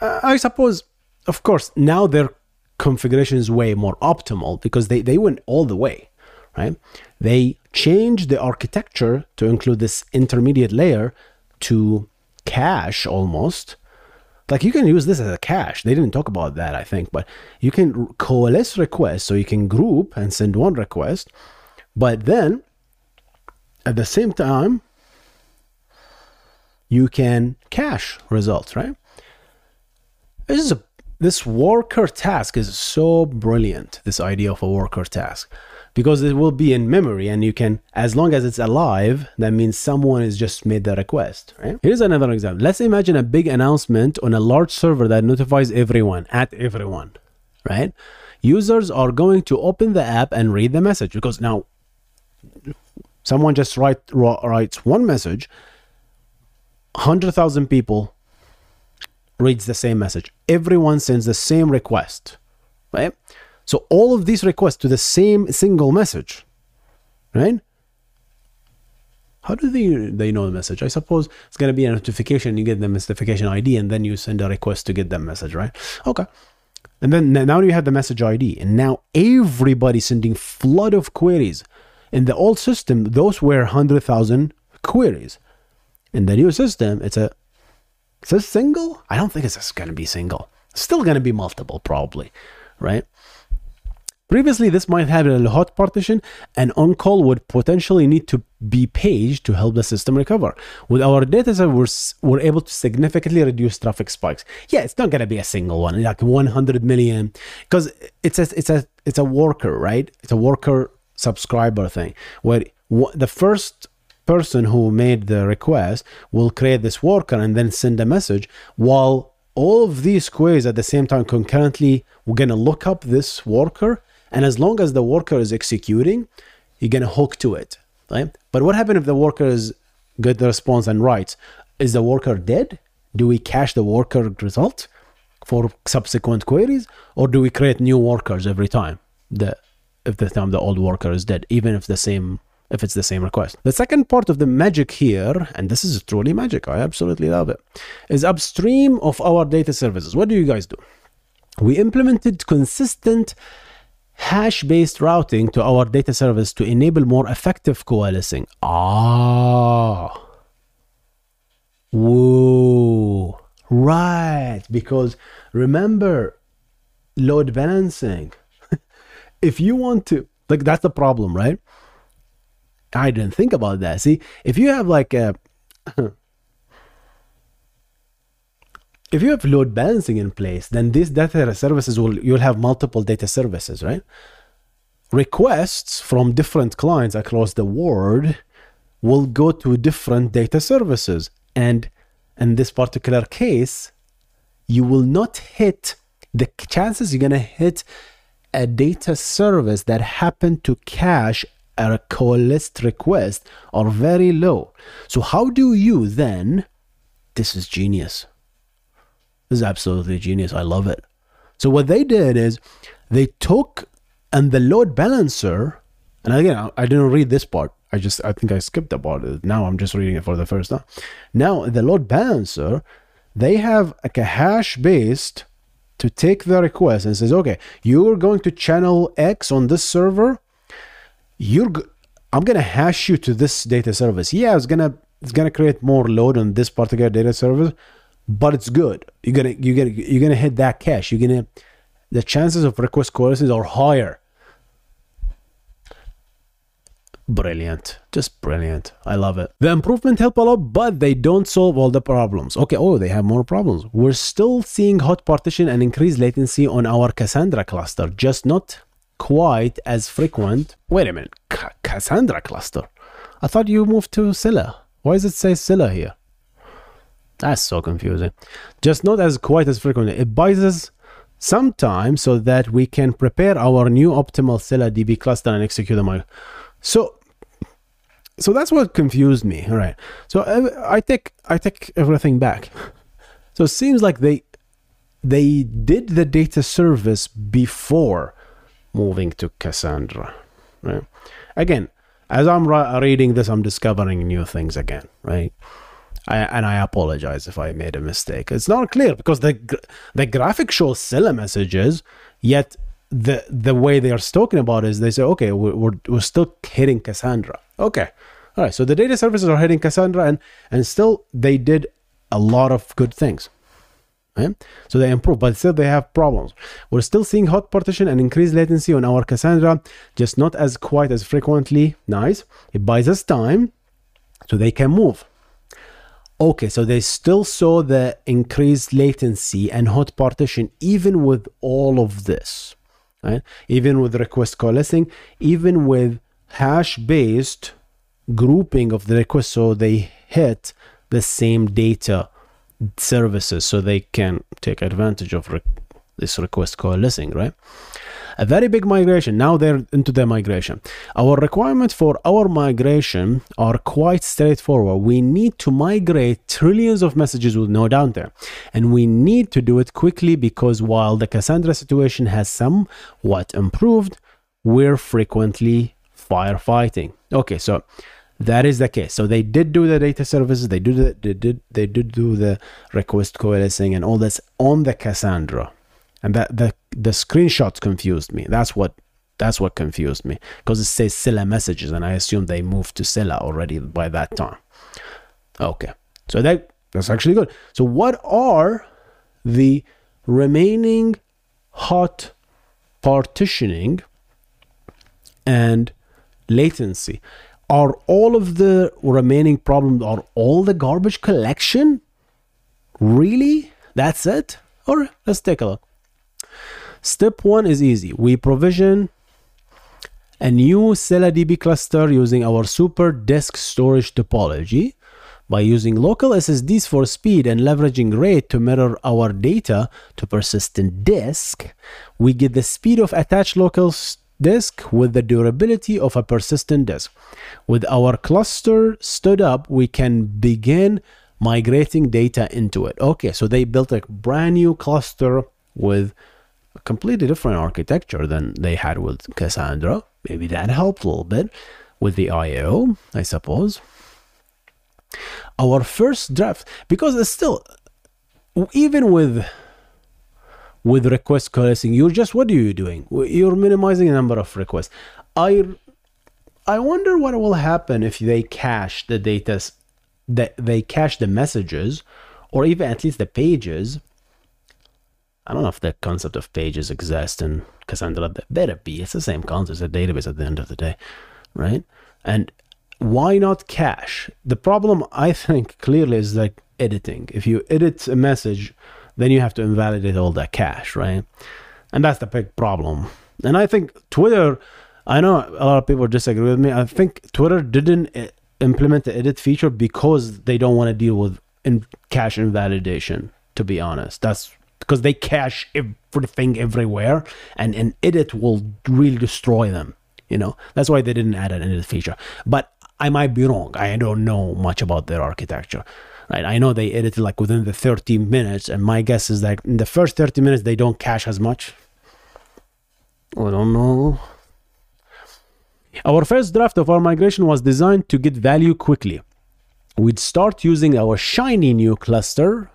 Uh, I suppose, of course, now their configuration is way more optimal because they, they went all the way, right? They changed the architecture to include this intermediate layer to cache almost. Like you can use this as a cache. They didn't talk about that, I think, but you can coalesce requests so you can group and send one request. But then at the same time, you can cache results, right? This is a this worker task is so brilliant. This idea of a worker task because it will be in memory and you can as long as it's alive that means someone has just made the request right here's another example let's imagine a big announcement on a large server that notifies everyone at everyone right users are going to open the app and read the message because now someone just write, writes one message 100,000 people reads the same message. Everyone sends the same request, right? So all of these requests to the same single message, right? How do they they know the message? I suppose it's gonna be a notification. You get the notification ID, and then you send a request to get that message, right? Okay. And then now you have the message ID, and now everybody sending flood of queries. In the old system, those were hundred thousand queries. In the new system, it's a is this single? I don't think it's to be single. It's still to be multiple, probably, right? Previously, this might have a hot partition, and on-call would potentially need to be paged to help the system recover. With our data set, we're, we're able to significantly reduce traffic spikes. Yeah, it's not to be a single one, like 100 million, because it's a, it's a, it's a worker, right? It's a worker subscriber thing, where the first person who made the request will create this worker and then send a message while all of these queries at the same time concurrently we're going to look up this worker and as long as the worker is executing you're going to hook to it right but what happens if the worker is get the response and writes is the worker dead do we cache the worker result for subsequent queries or do we create new workers every time the if the time the old worker is dead even if the same if it's the same request. The second part of the magic here, and this is truly magic, I absolutely love it, is upstream of our data services. What do you guys do? We implemented consistent hash based routing to our data service to enable more effective coalescing. Ah. Whoa. Right. Because remember, load balancing. <laughs> if you want to, like, that's the problem, right? I didn't think about that. See, if you have like a <clears throat> if you have load balancing in place, then these data services will you'll have multiple data services, right? Requests from different clients across the world will go to different data services. And in this particular case, you will not hit the chances you're gonna hit a data service that happened to cache a coalesced request are very low. So how do you then? This is genius. This is absolutely genius. I love it. So what they did is they took and the load balancer, and again I didn't read this part. I just I think I skipped about part. Now I'm just reading it for the first time. Now the load balancer, they have like a hash based to take the request and says, okay, you're going to channel X on this server. You're I'm gonna hash you to this data service. Yeah, it's gonna it's gonna create more load on this particular data service, but it's good. You're gonna you're gonna you're gonna hit that cache. You're gonna the chances of request coalescence are higher. Brilliant. Just brilliant. I love it. The improvement help a lot, but they don't solve all the problems. Okay, oh, they have more problems. We're still seeing hot partition and increased latency on our Cassandra cluster, just not quite as frequent. Wait a minute, Ca- Cassandra cluster? I thought you moved to Scylla. Why does it say Scylla here? That's so confusing. Just not as quite as frequently. It buys us some time so that we can prepare our new optimal Scylla DB cluster and execute the them. So, so that's what confused me. All right. So I, I take I take everything back. <laughs> So it seems like they they did the data service before moving to Cassandra. Right. Again, as I'm reading this, I'm discovering new things again. Right. I, and I apologize if I made a mistake. It's not clear because the the graphic shows Scylla messages, yet the the way they are talking about is they say, okay, we're, we're, still hitting Cassandra. Okay, all right. So the data services are hitting Cassandra, and and still they did a lot of good things. Right? So they improve, but still they have problems. We're still seeing hot partition and increased latency on our Cassandra, just not as quite as frequently. Nice. It buys us time so they can move. Okay, so they still saw the increased latency and hot partition even with all of this, right? Even with request coalescing, even with hash based grouping of the request, so they hit the same data services so they can take advantage of re- this request coalescing, right? A very big migration. Now they're into the migration. Our requirements for our migration are quite straightforward. We need to migrate trillions of messages with no downtime. And we need to do it quickly because while the Cassandra situation has somewhat improved, we're frequently firefighting. Okay, so that is the case. So they did do the data services, they did the, they did they did do the request coalescing and all this on the Cassandra. And that the the screenshots confused me. That's what that's what confused me because it says Scylla messages, and I assume they moved to Scylla already by that time. Okay, so that that's actually good. So what are the remaining hot partitioning and latency? Are all of the remaining problems are all the garbage collection? Really? That's it? All right, let's take a look. Step one is easy. We provision a new Scylla DB cluster using our super disk storage topology. By using local SSDs for speed and leveraging RAID to mirror our data to persistent disk, we get the speed of attached local disk with the durability of a persistent disk. With our cluster stood up, we can begin migrating data into it. Okay, so they built a brand new cluster with a completely different architecture than they had with Cassandra. Maybe that helped a little bit with the IO, I suppose. Our first draft, because it's still, even with with request coalescing, you're just what are you doing? You're minimizing the number of requests. I I wonder what will happen if they cache the data, that they cache the messages, or even at least the pages I don't know if the concept of pages exists in Cassandra. Better be. It's the same concept as a database at the end of the day, right? And why not cache? The problem, I think, clearly is like editing. If you edit a message, then you have to invalidate all that cache, right? And that's the big problem. And I think Twitter, I know a lot of people disagree with me. I think Twitter didn't eh, implement the edit feature because they don't want to deal with in cache invalidation, to be honest. That's because they cache everything everywhere and an edit will really destroy them you know? That's why they didn't add an edit feature. But i might be wrong. I don't know much about their architecture right? I know they edited like within the 30 minutes and my guess is that in the first 30 minutes they don't cache as much. I don't know. Our first draft of our migration was designed to get value quickly. We'd start using our shiny new cluster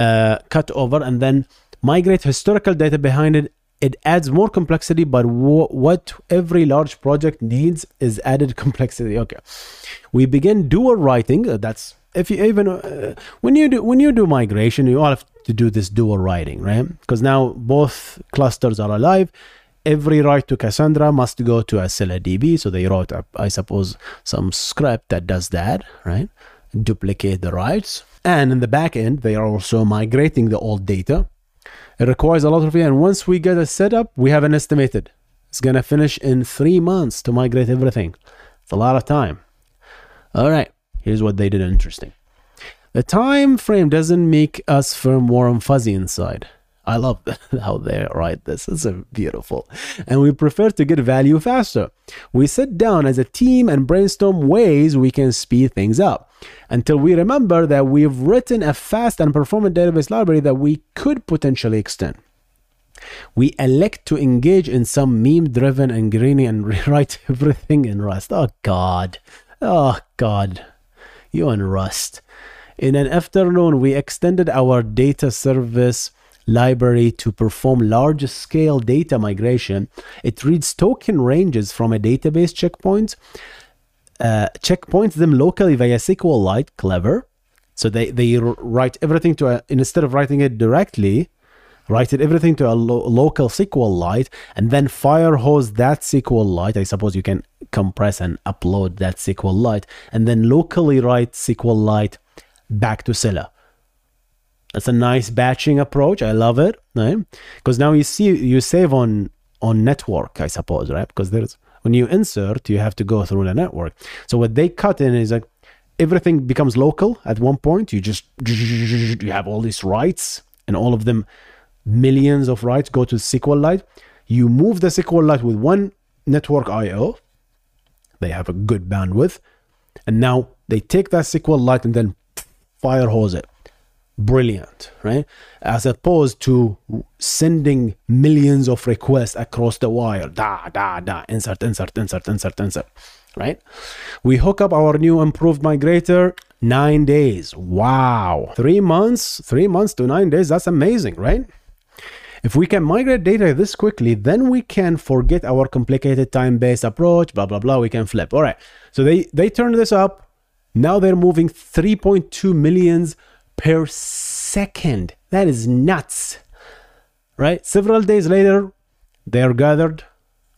uh, cut over and then migrate historical data behind it. It adds more complexity, but wh- what every large project needs is added <laughs> complexity. Okay, we begin dual writing. Uh, that's if you even uh, when you do when you do migration, you all have to do this dual writing, right? Because now both clusters are alive. Every write to Cassandra must go to a Scylla DB. So they wrote, up, I suppose, some script that does that, right? Duplicate the writes. And in the back end, they are also migrating the old data. It requires a lot of, and once we get a setup, we have an estimated. It's going to finish in three months to migrate everything. It's a lot of time. All right, here's what they did interesting. The time frame doesn't make us firm warm fuzzy inside. I love <laughs> how they write this. It's beautiful. And we prefer to get value faster. We sit down as a team and brainstorm ways we can speed things up until we remember that we've written a fast and performant database library that we could potentially extend. We elect to engage in some meme driven and greeny and <laughs> rewrite everything in Rust. Oh, God. Oh, God. You and Rust. In an afternoon, we extended our data service library to perform large scale data migration. It reads token ranges from a database checkpoint, uh, checkpoints them locally via SQLite. Clever. So they, they write everything to a, instead of writing it directly, write it everything to a lo- local SQLite and then firehose that SQLite. I suppose you can compress and upload that SQLite and then locally write SQLite back to Scylla. That's a nice batching approach. I love it, right? Because now you see you save on on network, I suppose, right? Because there's when you insert, you have to go through the network. So what they cut in is like everything becomes local at one point. You just you have all these writes, and all of them millions of writes go to SQLite. You move the SQLite with one network I/O. They have a good bandwidth, and now they take that SQLite and then fire hose it brilliant, right? As opposed to sending millions of requests across the wire, da, da, da, insert, insert, insert, insert, insert, right? We hook up our new improved migrator, nine days. Wow. Three months, three months to nine days, that's amazing, right? If we can migrate data this quickly, then we can forget our complicated time-based approach, blah, blah, blah. We can flip. All right. So they, they turned this up. Now they're moving 3.2 millions per second. That is nuts, right? Several days later, they're gathered,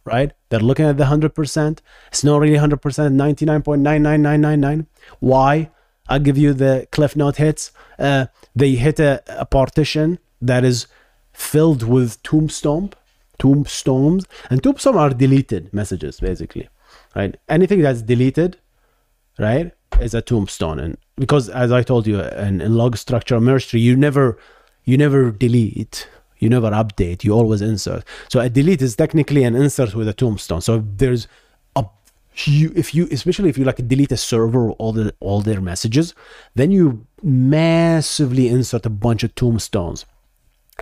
right? They're looking at the 100%. It's not really 100%, 99.99999. Why? I'll give you the cliff note hits. Uh, they hit a, a partition that is filled with tombstone, tombstones, and tombstones are deleted messages, basically, right? Anything that's deleted, right, is a tombstone, and because as I told you in, in log structure merge you never you never delete, you never update, you always insert. So a delete is technically an insert with a tombstone. So there's a you if you especially if you like delete a server all the all their messages, then you massively insert a bunch of tombstones.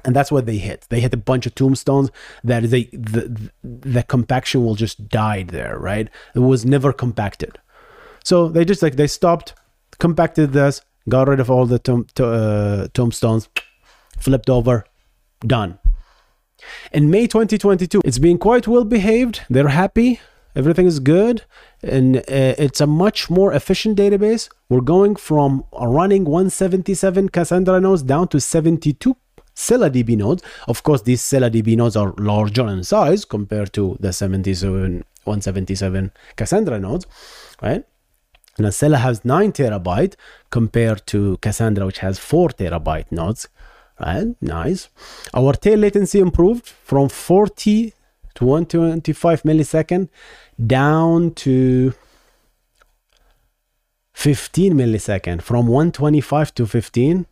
And that's what they hit. They hit a bunch of tombstones that they the, the compaction will just died there right? It was never compacted so they just like they stopped compacted this, got rid of all the tomb, uh, tombstones, flipped over, done. In May 2022, it's been quite well behaved. They're happy. Everything is good. And uh, it's a much more efficient database. We're going from running 177 Cassandra nodes down to 72 Scylla DB nodes. Of course, these Scylla DB nodes are larger in size compared to the 77, 177 Cassandra nodes, right? Scylla has 9 terabyte compared to Cassandra, which has 4 terabyte nodes. Right? Nice. Our tail latency improved from 40 to 125 millisecond down to 15 millisecond from 125 to 15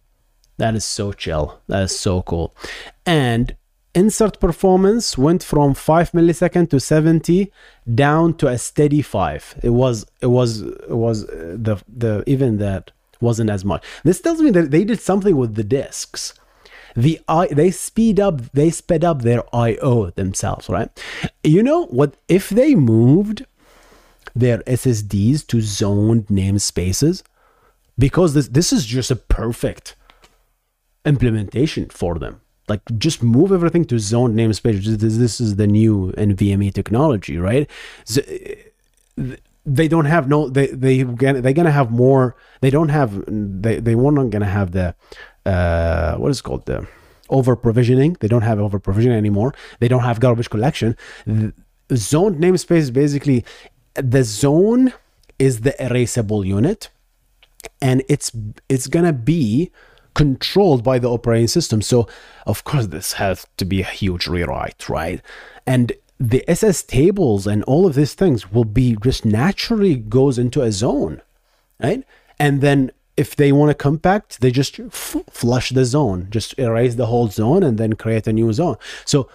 that is so chill that is so cool and insert performance went from 5 millisecond to 70 down to a steady 5 it was it was it was uh, the the even that wasn't as much. This tells me that they did something with the disks the i they speed up they sped up their io themselves right? You know what if they moved their ssds to zoned namespaces because this this is just a perfect implementation for them like just move everything to zoned namespace. This, this is the new NVMe technology, right? So, they don't have no they they they're gonna have more they don't have they they weren't gonna have the uh what is called the over provisioning they don't have over provisioning anymore they don't have garbage collection the zoned namespace is basically the zone is the erasable unit and it's it's gonna be controlled by the operating system. So of course this has to be a huge rewrite right? And the ss tables and all of these things will be just naturally goes into a zone right? And then if they want to compact they just f- flush the zone just erase the whole zone and then create a new zone. So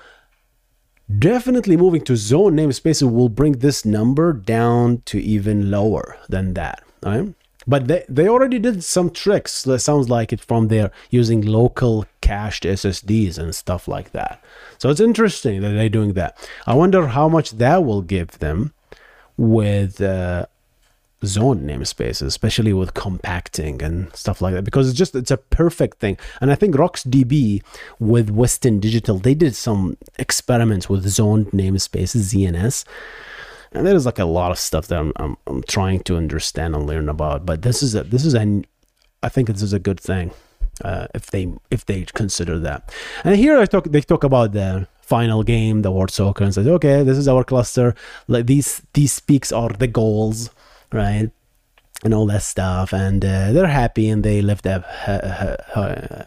definitely moving to zone namespaces will bring this number down to even lower than that right but they, they already did some tricks that sounds like it from there using local cached ssds and stuff like that. So it's interesting that they're doing that. I wonder how much that will give them with uh, zone namespaces especially with compacting and stuff like that because it's just it's a perfect thing. And i think rocksdb with western digital they did some experiments with zoned namespaces zns and there's like a lot of stuff that I'm, I'm, I'm trying to understand and learn about but this is a this is a i think this is a good thing uh, if they if they consider that. And here i talk they talk about the final game the word soccer and says okay this is our cluster. Like these these peaks are the goals right? And all that stuff. And uh, they're happy and they lived uh, uh,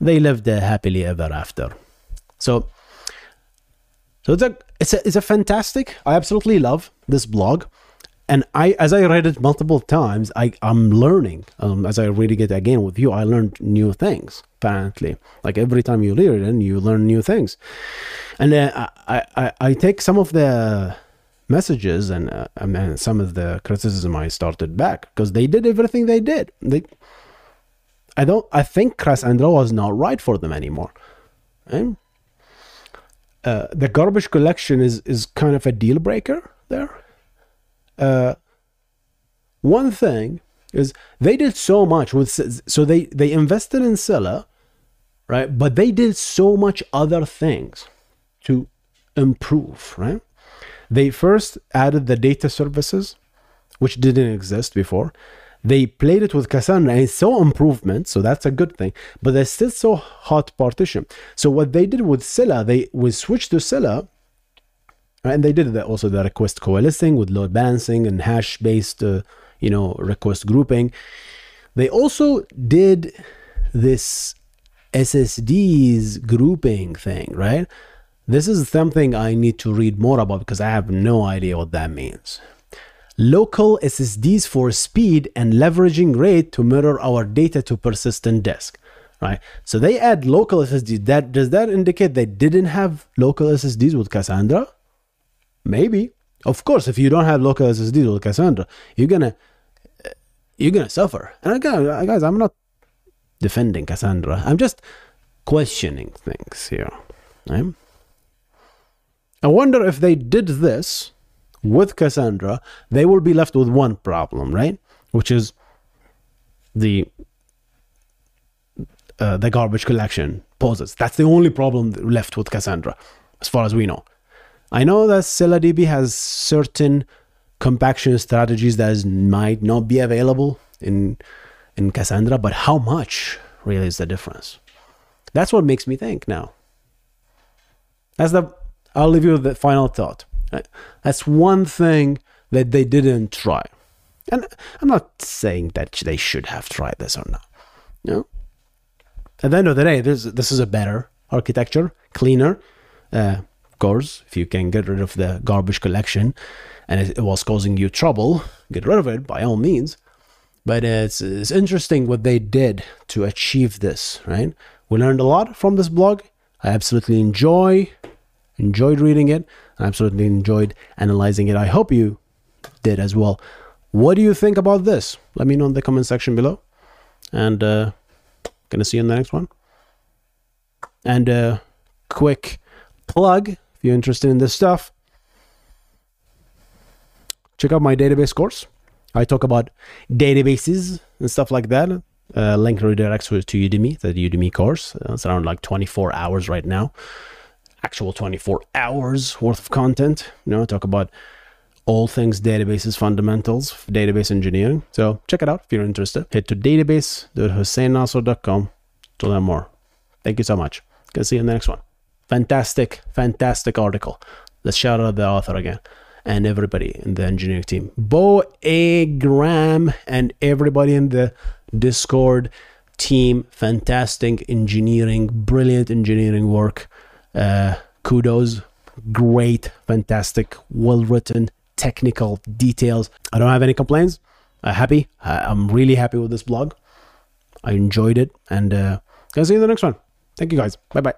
they lived happily ever after. So so it's a it's a it's a fantastic. I absolutely love this blog, and I as I read it multiple times, I I'm learning. Um, as I reading it again with you, I learned new things. Apparently, like every time you read it, and you learn new things, and uh, I, I I take some of the messages and uh, and some of the criticism I started back because they did everything they did. They I don't I think Cassandra was not right for them anymore. Right? Uh, the garbage collection is is kind of a deal breaker there. Uh, one thing is they did so much with so they they invested in Scylla, right? But they did so much other things to improve, right? They first added the data services, which didn't exist before they played it with Cassandra and saw improvement, so that's a good thing. But they still saw hot partition. So what they did with Scylla, they would switch to Scylla, and they did that also the request coalescing with load balancing and hash based, uh, you know, request grouping. They also did this SSDs grouping thing, right? This is something I need to read more about because I have no idea what that means local SSDs for speed and leveraging RAID to mirror our data to persistent disk. Right. So they add local SSDs. That does that indicate they didn't have local SSDs with Cassandra? Maybe. Of course, if you don't have local SSDs with Cassandra, you're gonna uh, you're gonna suffer. And again, uh, guys, I'm not defending Cassandra. I'm just questioning things here. Right? I wonder if they did this with Cassandra, they will be left with one problem, right? Which is the uh, the garbage collection pauses. That's the only problem left with Cassandra, as far as we know. I know that ScyllaDB has certain compaction strategies that is, might not be available in in Cassandra, but how much really is the difference? That's what makes me think now. That's the I'll leave you with the final thought. That's one thing that they didn't try. And I'm not saying that they should have tried this or not. No. At the end of the day, this this is a better architecture, cleaner. Uh, of course, if you can get rid of the garbage collection, and it, it, was causing you trouble, get rid of it by all means. But it's it's interesting what they did to achieve this. Right? We learned a lot from this blog. I absolutely enjoy enjoyed reading it. I absolutely enjoyed analyzing it. I hope you did as well. What do you think about this? Let me know in the comment section below. And uh, gonna see you in the next one. And uh, quick plug if you're interested in this stuff. Check out my database course. I talk about databases and stuff like that. Uh, link redirects to, Udemy, the Udemy course. Uh, it's around like 24 hours right now. Actual 24 hours worth of content. You know, talk about all things databases fundamentals, database engineering. So check it out if you're interested. Head to database.husseinnasser.com to learn more. Thank you so much. Can see you in the next one. Fantastic, fantastic article. Let's shout out the author again and everybody in the engineering team. Bo Ingram and everybody in the Discord team. Fantastic engineering, brilliant engineering work. Uh, kudos. Great, fantastic, well written, technical details. I don't have any complaints. I'm happy. I'm really happy with this blog. I enjoyed it. And uh, I'll see you in the next one. Thank you guys. Bye bye.